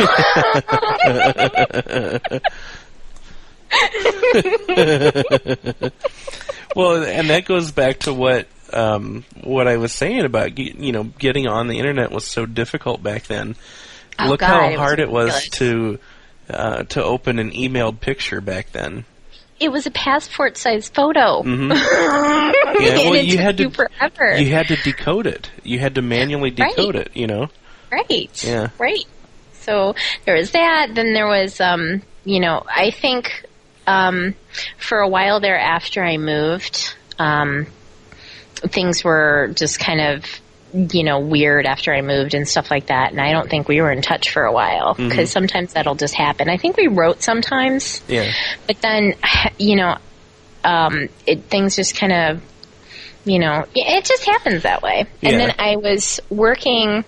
Well, and that goes back to what um, what I was saying about you know getting on the internet was so difficult back then. Oh, Look God, how it was hard it was to uh, to open an emailed picture back then. It was a passport size photo. hmm Yeah, well, it you had to you forever. you had to decode it. You had to manually Right. decode it. You know. Right. Yeah. Right. So there was that. Then there was, um, you know, I think um, for a while there after I moved, um, things were just kind of, you know, weird after I moved and stuff like that. And I don't think we were in touch for a while because sometimes that'll just happen. I think we wrote sometimes, Yeah. but then, you know, um, it, things just kind of, you know, it just happens that way. Yeah. And then I was working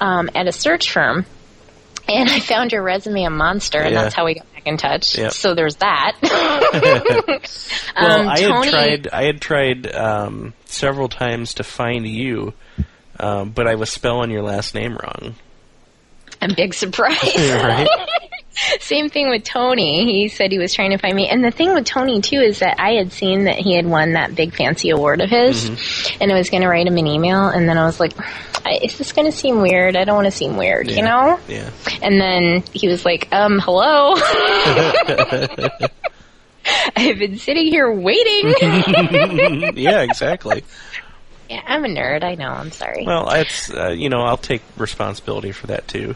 um, at a search firm, and I found your resume a monster, and Yeah. that's how we got back in touch. Yep. So there's that. Well, Um, I had Tony- tried. I had tried um, several times to find you, um, but I was spelling your last name wrong. A big surprise. Right? Same thing with Tony. He said he was trying to find me. And the thing with Tony too is that I had seen that he had won that big fancy award of his, and I was going to write him an email, and then I was like, "Is this going to seem weird? I don't want to seem weird, you know." Yeah. And then he was like, "Um, hello." I've been sitting here waiting. yeah. Exactly. Yeah, I'm a nerd. I know. I'm sorry. Well, it's uh, you know I'll take responsibility for that too.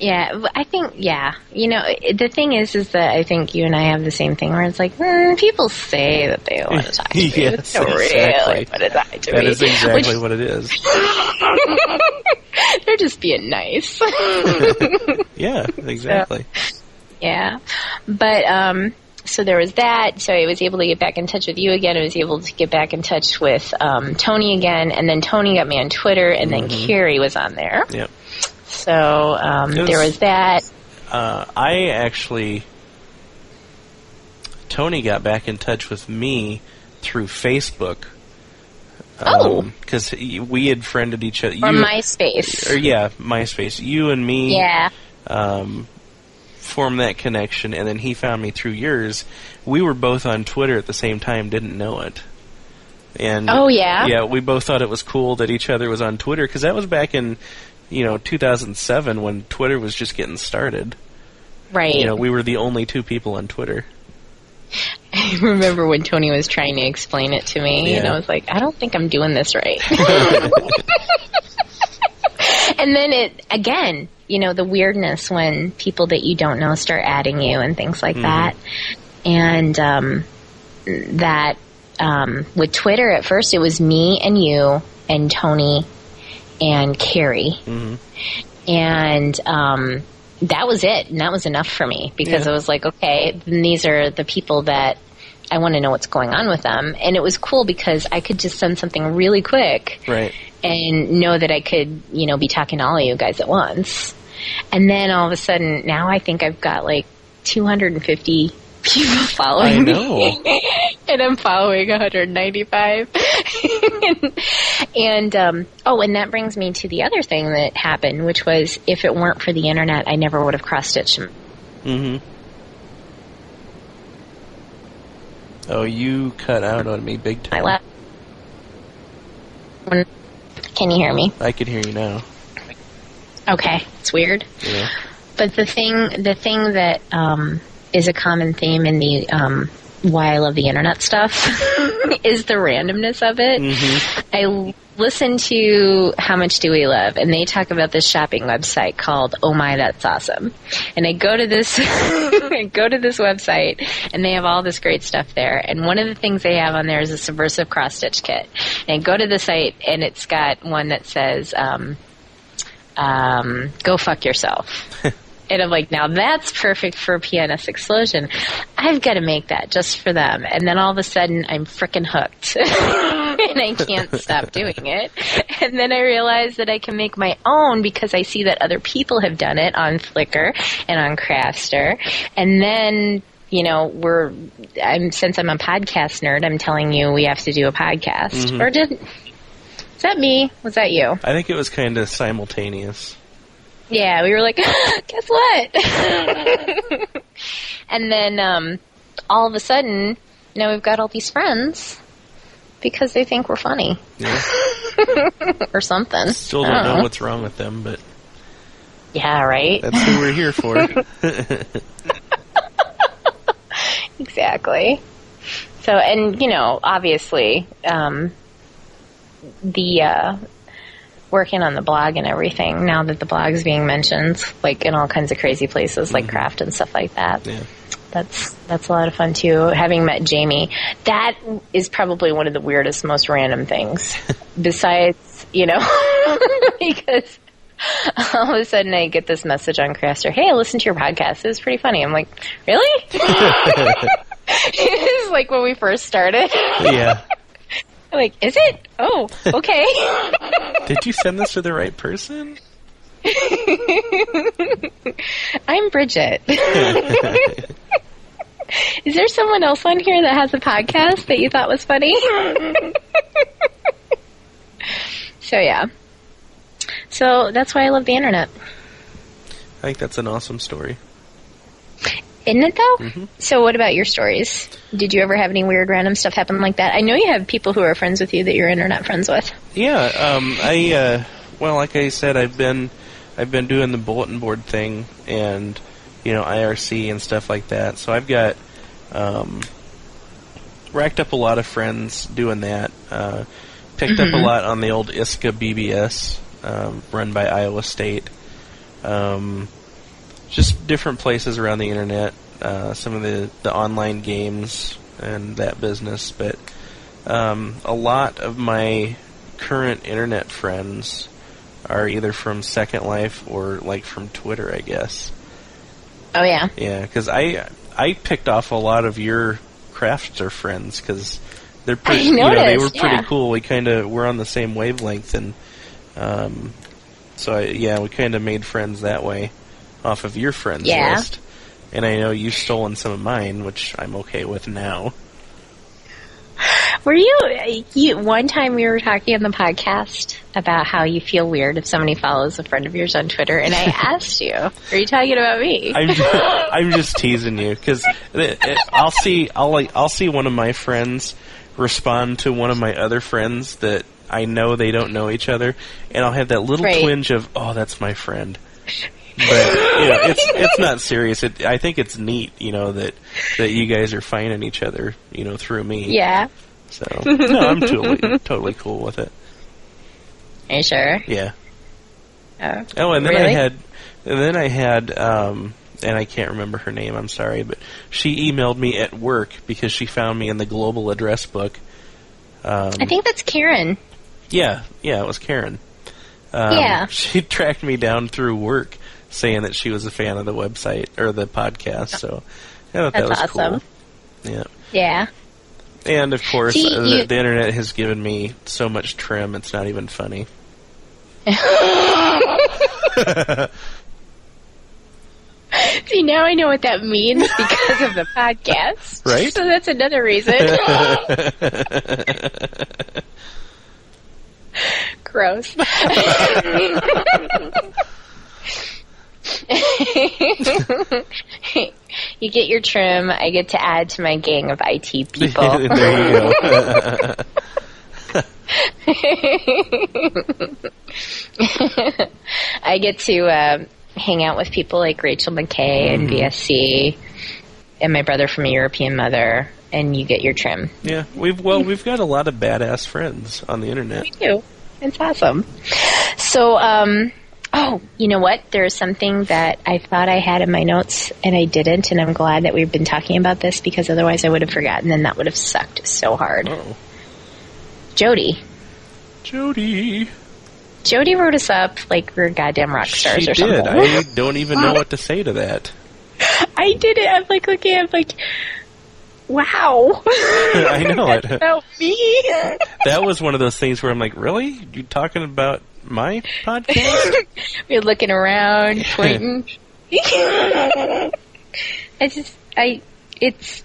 Yeah, I think yeah. You know, the thing is, is that I think you and I have the same thing where it's like mm, people say that they want to talk to Yes, but they don't exactly. really want to talk to That me. is exactly Which- what it is. they're just being nice. Yeah. Exactly. yeah, but um, so there was that. So I was able to get back in touch with you again. I was able to get back in touch with um, Tony again, and then Tony got me on Twitter, and then Carrie was on there. Yep. So um, was- there was that. Uh, I actually, Tony got back in touch with me through Facebook. Oh. because we had friended each other. You, MySpace. or yeah, MySpace. You and me, Yeah. um, formed that connection, and then he found me through yours. We were both on Twitter at the same time, didn't know it. And Oh, yeah? yeah, we both thought it was cool that each other was on Twitter because that was back in, you know, 2007 when Twitter was just getting started. Right. You know, we were the only two people on Twitter. I remember when Tony was trying to explain it to me, and I was like, I don't think I'm doing this right. and then it, again, you know, the weirdness when people that you don't know start adding you and things like that. and um, that um, with Twitter at first it was me and you and Tony and Carrie, hmm and um, that was it, and that was enough for me because Yeah. I was like, okay, then these are the people that I want to know what's going on with them, and it was cool because I could just send something really quick Right. and know that I could, you know, be talking to all of you guys at once. And then all of a sudden, now I think I've got like 250 people following I know. me, and I'm following 195. and and um, oh, and that brings me to the other thing that happened, which was if it weren't for the internet, I never would have cross stitched. hmm Oh, you cut out on me big time. lap. Can you hear me? I can hear you now. Okay, it's weird. Yeah. But the thing, the thing that um, is a common theme in the um, why I love the internet stuff is the randomness of it. hmm I listen to How Much Do We Love, and they talk about this shopping website called Oh My That's Awesome. And I go to this, I go to this website, and they have all this great stuff there. And one of the things they have on there is a subversive cross stitch kit. And I go to the site, and it's got one that says, um, um, "Go fuck yourself." And I'm like, now that's perfect for a PNS explosion. I've got to make that just for them. And then all of a sudden, I'm frickin' hooked. and I can't stop doing it. And then I realize that I can make my own because I see that other people have done it on Flickr and on Craftster. And then, you know, we're, I'm, since I'm a podcast nerd, I'm telling you we have to do a podcast. Or did, is that me? Was that you? I think it was kind of simultaneous. Yeah, we were like, guess what? and then um, all of a sudden, now we've got all these friends because they think we're funny Yeah. or something. Still I don't know know. what's wrong with them, but Yeah, right. that's who we're here for. exactly. So, and you know, obviously, um, the uh, working on the blog and everything. Now that the blog's being mentioned, like in all kinds of crazy places, like craft and stuff like that. yeah. That's that's a lot of fun too. Having met Jamie, that is probably one of the weirdest, most random things. Besides, you know, because all of a sudden I get this message on Craftster, "Hey, I listened to your podcast. It was pretty funny." I'm like, "Really?" it's like when we first started. Yeah. I'm like, "Is it? Oh, okay." Did you send this to the right person? I'm Bridget. Is there someone else on here that has a podcast that you thought was funny? so yeah. So that's why I love the internet. I think that's an awesome story. Isn't it though? Mm-hmm. So what about your stories? Did you ever have any weird random stuff happen like that? I know you have people who are friends with you that you're internet friends with. Yeah, um, I uh, well, like I said, I've been I've been doing the bulletin board thing and you know IRC and stuff like that. So I've got um, racked up a lot of friends doing that. Uh, picked up a lot on the old ISCA BBS um, run by Iowa State. Um, just different places around the internet. Uh, some of the the online games and that business, but um, a lot of my current internet friends are either from Second Life or like from Twitter, I guess. Oh yeah. Yeah, because I I picked off a lot of your crafter friends because they're pretty. you know, they were pretty yeah. cool. We kind of were on the same wavelength, and um, so I, yeah, we kind of made friends that way off of your friends Yeah. list. And I know you've stolen some of mine, which I'm okay with now. Were you, you one time we were talking on the podcast about how you feel weird if somebody follows a friend of yours on Twitter, and I asked you, "Are you talking about me?" I'm just, I'm just teasing you because I'll see I'll like I'll see one of my friends respond to one of my other friends that I know they don't know each other, and I'll have that little Right. twinge of oh that's my friend. But you know, it's it's not serious. It, I think it's neat, you know, that that you guys are finding each other, you know, through me. yeah. So no, I'm totally totally cool with it. Are you sure? Yeah. Oh, Oh, and then I had, and then I had um, and I can't remember her name. I'm sorry, but she emailed me at work because she found me in the global address book. Um, I think that's Karen. yeah, yeah, it was Karen. Um, Yeah. she tracked me down through work, saying that she was a fan of the website or the podcast. So I thought that was awesome. cool. Yeah. Yeah. And of course, See, uh, you- the, the internet has given me so much trim; it's not even funny. See, now I know what that means because of the podcast. Right? So that's another reason. Gross. you get your trim. I get to add to my gang of IT people. there. I get to uh, hang out with people like Rachel McKay and BSC, and my brother from a European mother, and you get your trim. yeah, we've well, we've got a lot of badass friends on the internet. We do. It's awesome. So, um, oh, you know what? There's something that I thought I had in my notes and I didn't, and I'm glad that we've been talking about this because otherwise I would have forgotten, and that would have sucked so hard. Oh, Jody. Jody, Jody wrote us up like we're goddamn rock stars she or did. something. I don't even know what to say to that. I did it. I'm like looking. I'm like, wow. I know it. About me. That was one of those things where I'm like, really? You talking about my podcast? We're looking around, pointing. I just, I, it's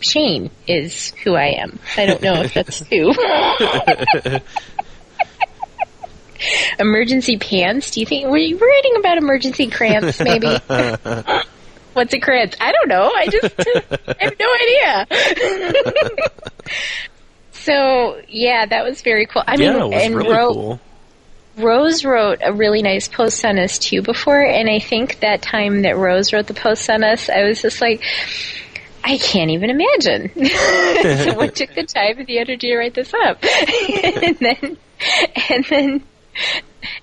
Shane is who I am. I don't know if that's who. emergency pants? Do you think were you writing about emergency cramps? Maybe. What's a cramp? I don't know. I just uh, I have no idea. so yeah, that was very cool. I mean, yeah, it was and really Ro- cool. Rose wrote a really nice post on us too before, and I think that time that Rose wrote the post on us, I was just like, I can't even imagine So, someone took the time and the energy to write this up, and then, and then.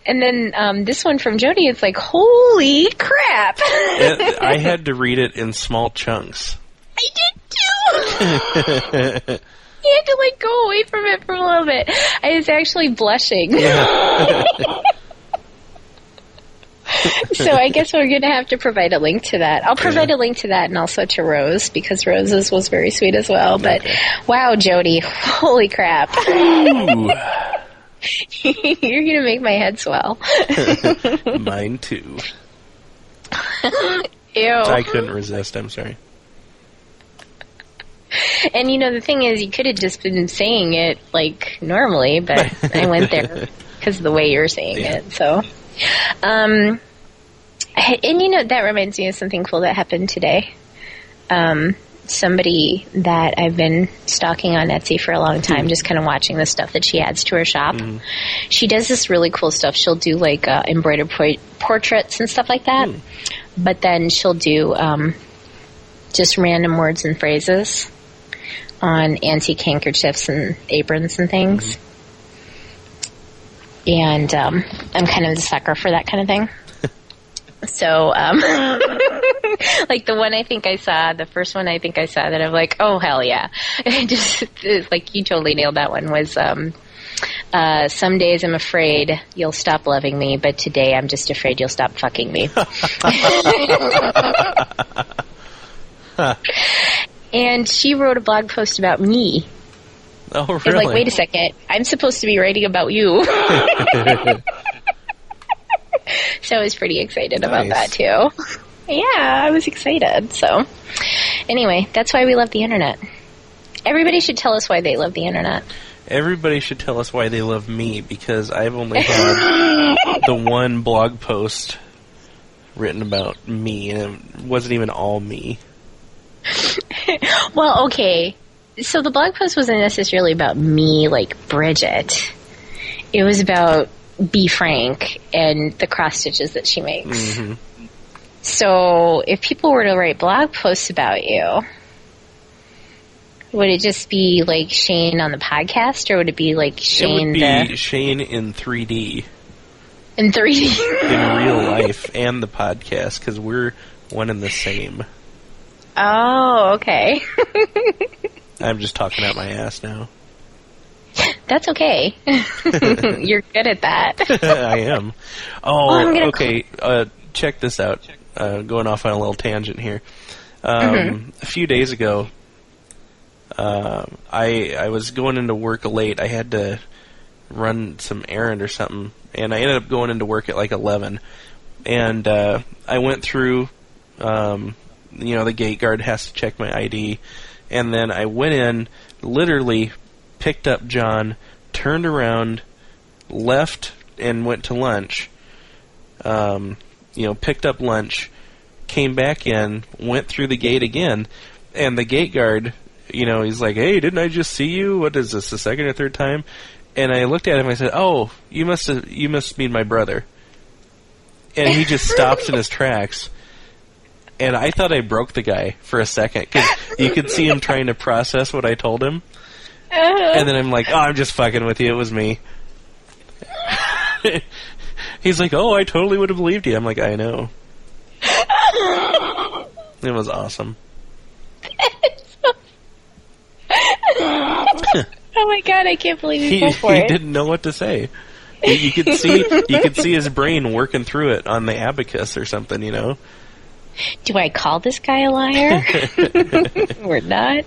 And then um, this one from Jody, it's like, holy crap! It- I had to read it in small chunks. I did too. I had to like go away from it for a little bit. I was actually blushing. so I guess we're going to have to provide a link to that. I'll provide Yeah. a link to that and also to Rose because Rose's was very sweet as well. But wow, Jody, holy crap! You're going to make my head swell. mine too. Ew. I couldn't resist. I'm sorry. And you know, the thing is, you could have just been saying it like normally, but I went there because of the way you're saying Yeah. it. So, um, and you know, that reminds me of something cool that happened today. Um, somebody that I've been stalking on Etsy for a long time, just kind of watching the stuff that she adds to her shop. She does this really cool stuff. She'll do like uh, embroidered por- portraits and stuff like that, but then she'll do um, just random words and phrases on antique handkerchiefs and aprons and things. And um, I'm kind of the sucker for that kind of thing. so, um, like the one I think I saw, the first one I think I saw that I'm like, oh hell yeah! It just it's like you totally nailed that one. Was um, uh, some days I'm afraid you'll stop loving me, but today I'm just afraid you'll stop fucking me. And she wrote a blog post about me. Oh, really? like, wait a second, I'm supposed to be writing about you. so I was pretty excited about that too. Yeah, I was excited. So, anyway, that's why we love the internet. Everybody should tell us why they love the internet. Everybody should tell us why they love me because I've only had the one blog post written about me, and it wasn't even all me. Well, okay. So the blog post wasn't necessarily about me, like Bridget. It was about Be Frank and the cross stitches that she makes. hmm So if people were to write blog posts about you, would it just be like Shane on the podcast, or would it be like Shane? It would be the Shane in 3D in 3D? in real life and the podcast because we're one and the same. Oh, okay. I'm just talking out my ass now. That's okay. You're good at that. I am. Oh, gonna okay. Uh, check this out. Uh, going off on a little tangent here. Um, Mm-hmm. A few days ago, uh, I I was going into work late. I had to run some errand or something, and I ended up going into work at like eleven. And uh, I went through. Um, you know, the gate guard has to check my ID, and then I went in, literally picked up John, turned around, left and went to lunch. Um, you know, picked up lunch, came back in, went through the gate again, and the gate guard, you know, he's like, "Hey, didn't I just see you? What is this, the second or third time?" And I looked at him. I said, "Oh, you must have, you must mean my brother." And he just stops in his tracks. And I thought I broke the guy for a second because you could see him trying to process what I told him. And then I'm like, oh, I'm just fucking with you. It was me. He's like, oh, I totally would have believed you. I'm like, I know. It was awesome. oh my god, I can't believe you He, he didn't know what to say. You, you could see you could see his brain working through it on the abacus or something, you know. Do I call this guy a liar? or not?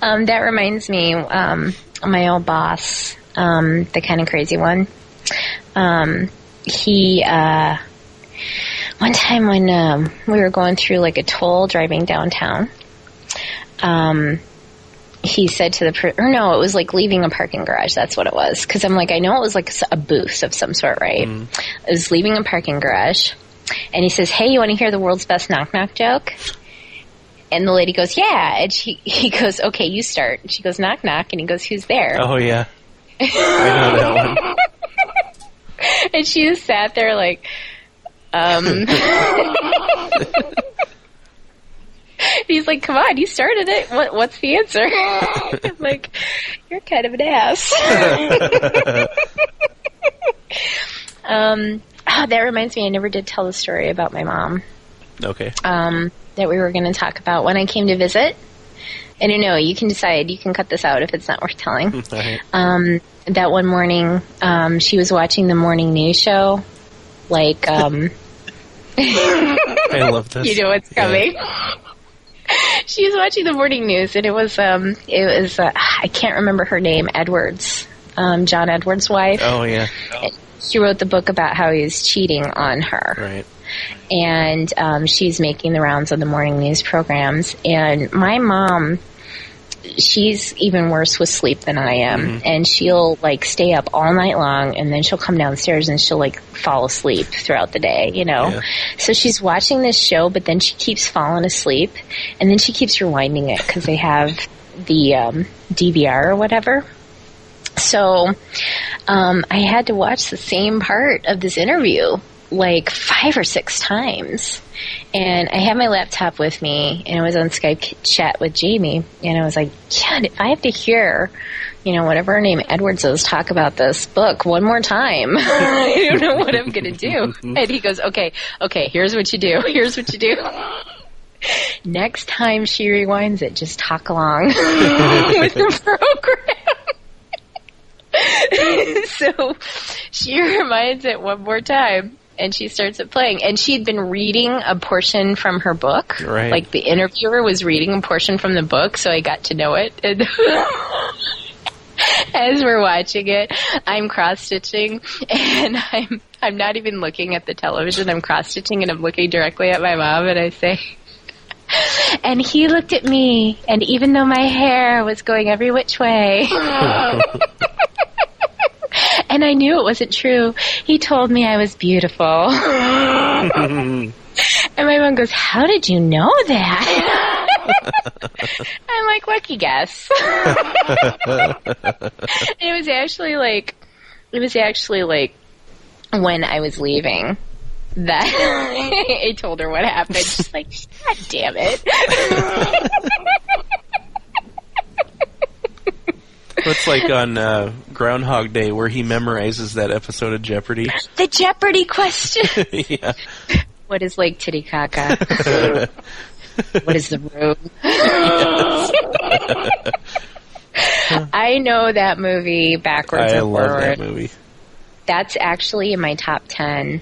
Um, that reminds me, um, my old boss, um, the kind of crazy one. Um, he, uh, one time when um, we were going through like a toll driving downtown, um, he said to the per- or no, it was like leaving a parking garage. That's what it was. Because I'm like, I know it was like a booth of some sort, right? It was leaving a parking garage, and he says, "Hey, you want to hear the world's best knock knock joke?" And the lady goes, "Yeah," and she he goes, "Okay, you start." And she goes, "Knock knock," and he goes, "Who's there?" Oh yeah, I know that one. And she just sat there like, um. He's like, "Come on, you started it. What, what's the answer?" I'm like, "You're kind of an ass." um, ah, that reminds me, I never did tell the story about my mom Okay. um, that we were going to talk about when I came to visit. I don't know. You can decide. You can cut this out if it's not worth telling. Right. Um, that one morning, um, she was watching the morning news show. Like, um, I love this. you know what's Yeah. coming. she was watching the morning news, and it was, um, it was, uh, I can't remember her name, Edwards, um, John Edwards' wife. Oh yeah. She wrote the book about how he was cheating on her. Right. and um, she's making the rounds on the morning news programs. And my mom, she's even worse with sleep than I am, and she'll like stay up all night long, and then she'll come downstairs and she'll like fall asleep throughout the day, you know. Yeah. So she's watching this show, but then she keeps falling asleep, and then she keeps rewinding it because they have the um, DVR or whatever. So um, I had to watch the same part of this interview like five or six times. And I had my laptop with me, and I was on Skype chat with Jamie, and I was like, "Yeah, I have to hear, you know, whatever her name Edwards is, talk about this book one more time. I don't know what I'm gonna do." And he goes, "Okay, okay, here's what you do. Here's what you do." Next time she rewinds it, just talk along with the program. so she reminds it one more time and she starts it playing. And she'd been reading a portion from her book. Right. like the interviewer was reading a portion from the book so i got to know it. And as we're watching it i'm cross stitching and i'm i'm not even looking at the television. I'm cross stitching and i'm looking directly at my mom and i say and he looked at me and even though my hair was going every which way and I knew it wasn't true. He told me I was beautiful. and my mom goes, How did you know that? I'm like, Lucky guess. it was actually like, it was actually like when I was leaving that I told her what happened. She's like, God damn it. It's like on uh, Groundhog Day where he memorizes that episode of Jeopardy. the Jeopardy question. yeah. What is Lake Titicaca? what is the room? I know that movie backwards I and love forward. that movie. That's actually in my top 10.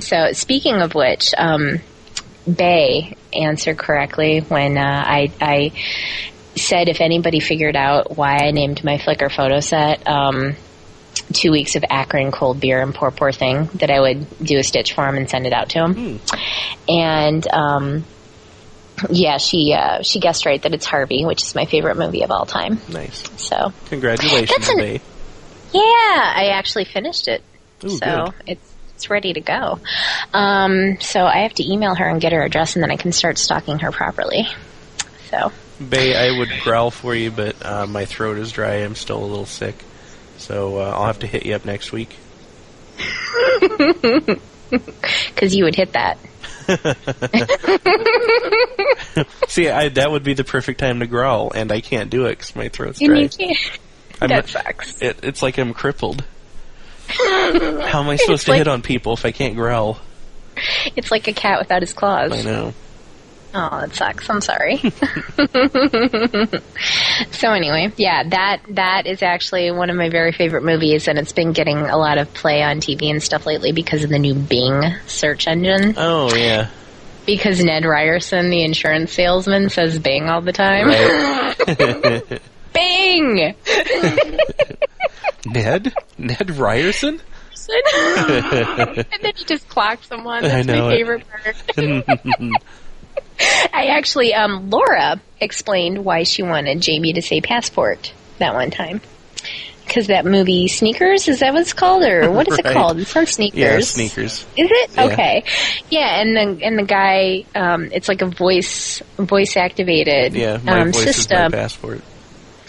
So, speaking of which, um, Bay answered correctly when uh, I, I said if anybody figured out why I named my Flickr photo set um, two weeks of Akron cold beer and poor, poor thing, that I would do a stitch for him and send it out to him. And um, yeah, she uh, she guessed right that it's Harvey, which is my favorite movie of all time. Nice. So Congratulations, an- Bay. yeah, I actually finished it. Ooh, so good. it's it's ready to go. Um, so I have to email her and get her address, and then I can start stalking her properly. So Bay, I would growl for you, but uh, my throat is dry. I'm still a little sick. So uh, I'll have to hit you up next week. because you would hit that. See, I, that would be the perfect time to growl, and I can't do it because my throat's And dry. you can't. I'm that sucks. It, it's like I'm crippled. How am I supposed It's to like- hit on people if I can't growl? It's like a cat without his claws. I know. Oh, that sucks. I'm sorry. so anyway, yeah, that that is actually one of my very favorite movies, and it's been getting a lot of play on TV and stuff lately because of the new Bing search engine. Oh yeah. Because Ned Ryerson, the insurance salesman, says Bing all the time. Right. Bing. Ned? Ned Ryerson? and then he just clocked someone. That's I know my it. favorite part. I actually, um, Laura explained why she wanted Jamie to say passport that one time. Because that movie Sneakers, is that what it's called? Or what is it called? It's on Sneakers. yeah, sneakers. Is it? Yeah. Okay. Yeah, and the and the guy, um, it's like a voice voice activated Yeah, my um, voice system. is my passport.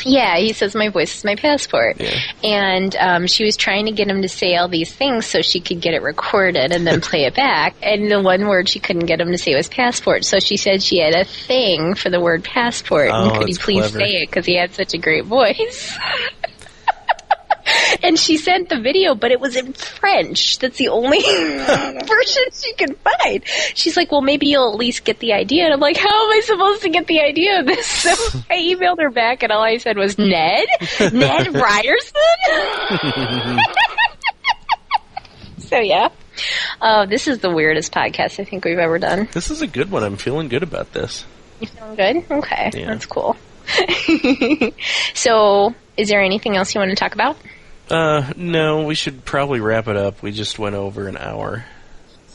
Yeah, he says my voice is my passport. Yeah. And um, she was trying to get him to say all these things so she could get it recorded and then play it back. And the one word she couldn't get him to say was passport. So she said she had a thing for the word passport. Oh, and could you that's please clever. say it because he had such a great voice. and she sent the video, but it was in French. That's the only version she could find. She's like, well, maybe you'll at least get the idea. And I'm like, how am I supposed to get the idea of this? So I emailed her back, and all I said was, Ned? Ned Ryerson? so, yeah. Uh, this is the weirdest podcast I think we've ever done. This is a good one. I'm feeling good about this. You feeling good? Okay, Yeah. that's cool. so, is there anything else you want to talk about? Uh, no, we should probably wrap it up. We just went over an hour.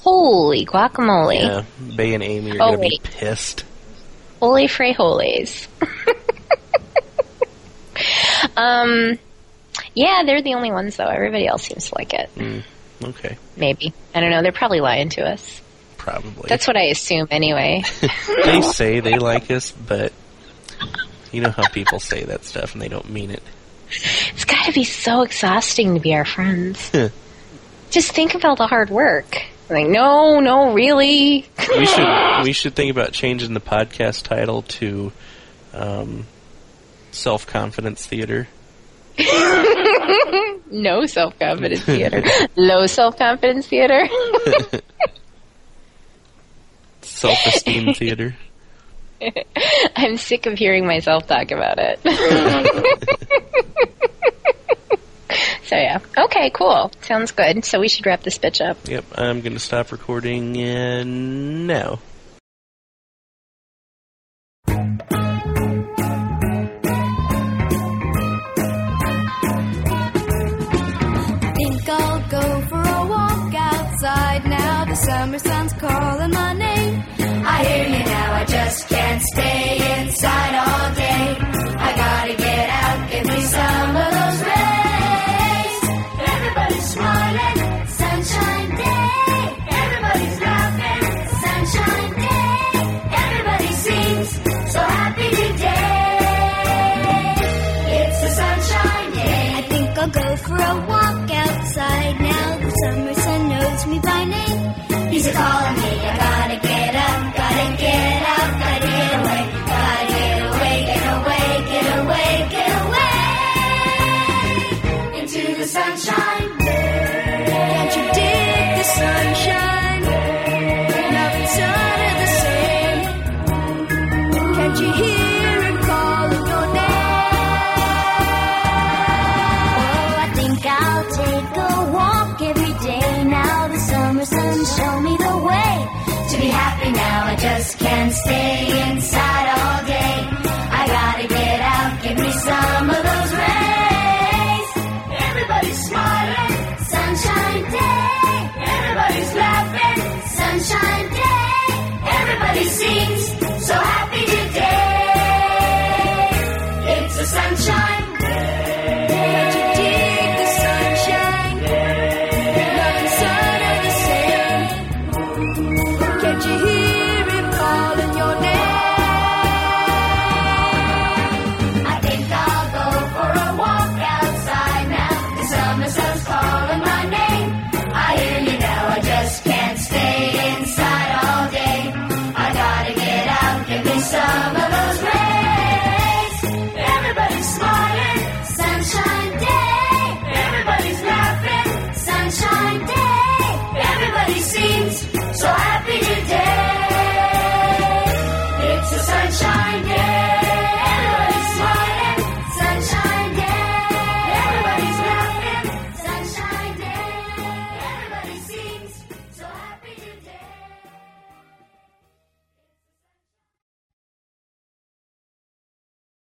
Holy guacamole. Yeah, Bay and Amy are Oh, gonna be pissed. Holy frijoles. um, yeah, they're the only ones though. Everybody else seems to like it. Mm, okay, Maybe. I don't know. They're probably lying to us. probably. That's what I assume anyway. they say they like us, but you know how people say that stuff and they don't mean it. It's got to be so exhausting to be our friends. Just think of all the hard work. Like, no, no, really. we should we should think about changing the podcast title to um, self confidence theater. no self confidence theater. Low self confidence theater. Self esteem theater. I'm sick of hearing myself talk about it. so yeah. Okay, cool. Sounds good. So we should wrap this bitch up. Yep, I'm gonna stop recording uh, now. Think I'll go for a walk outside now. The summer sun's calling my name. I hear you now, I just can't stay inside all day.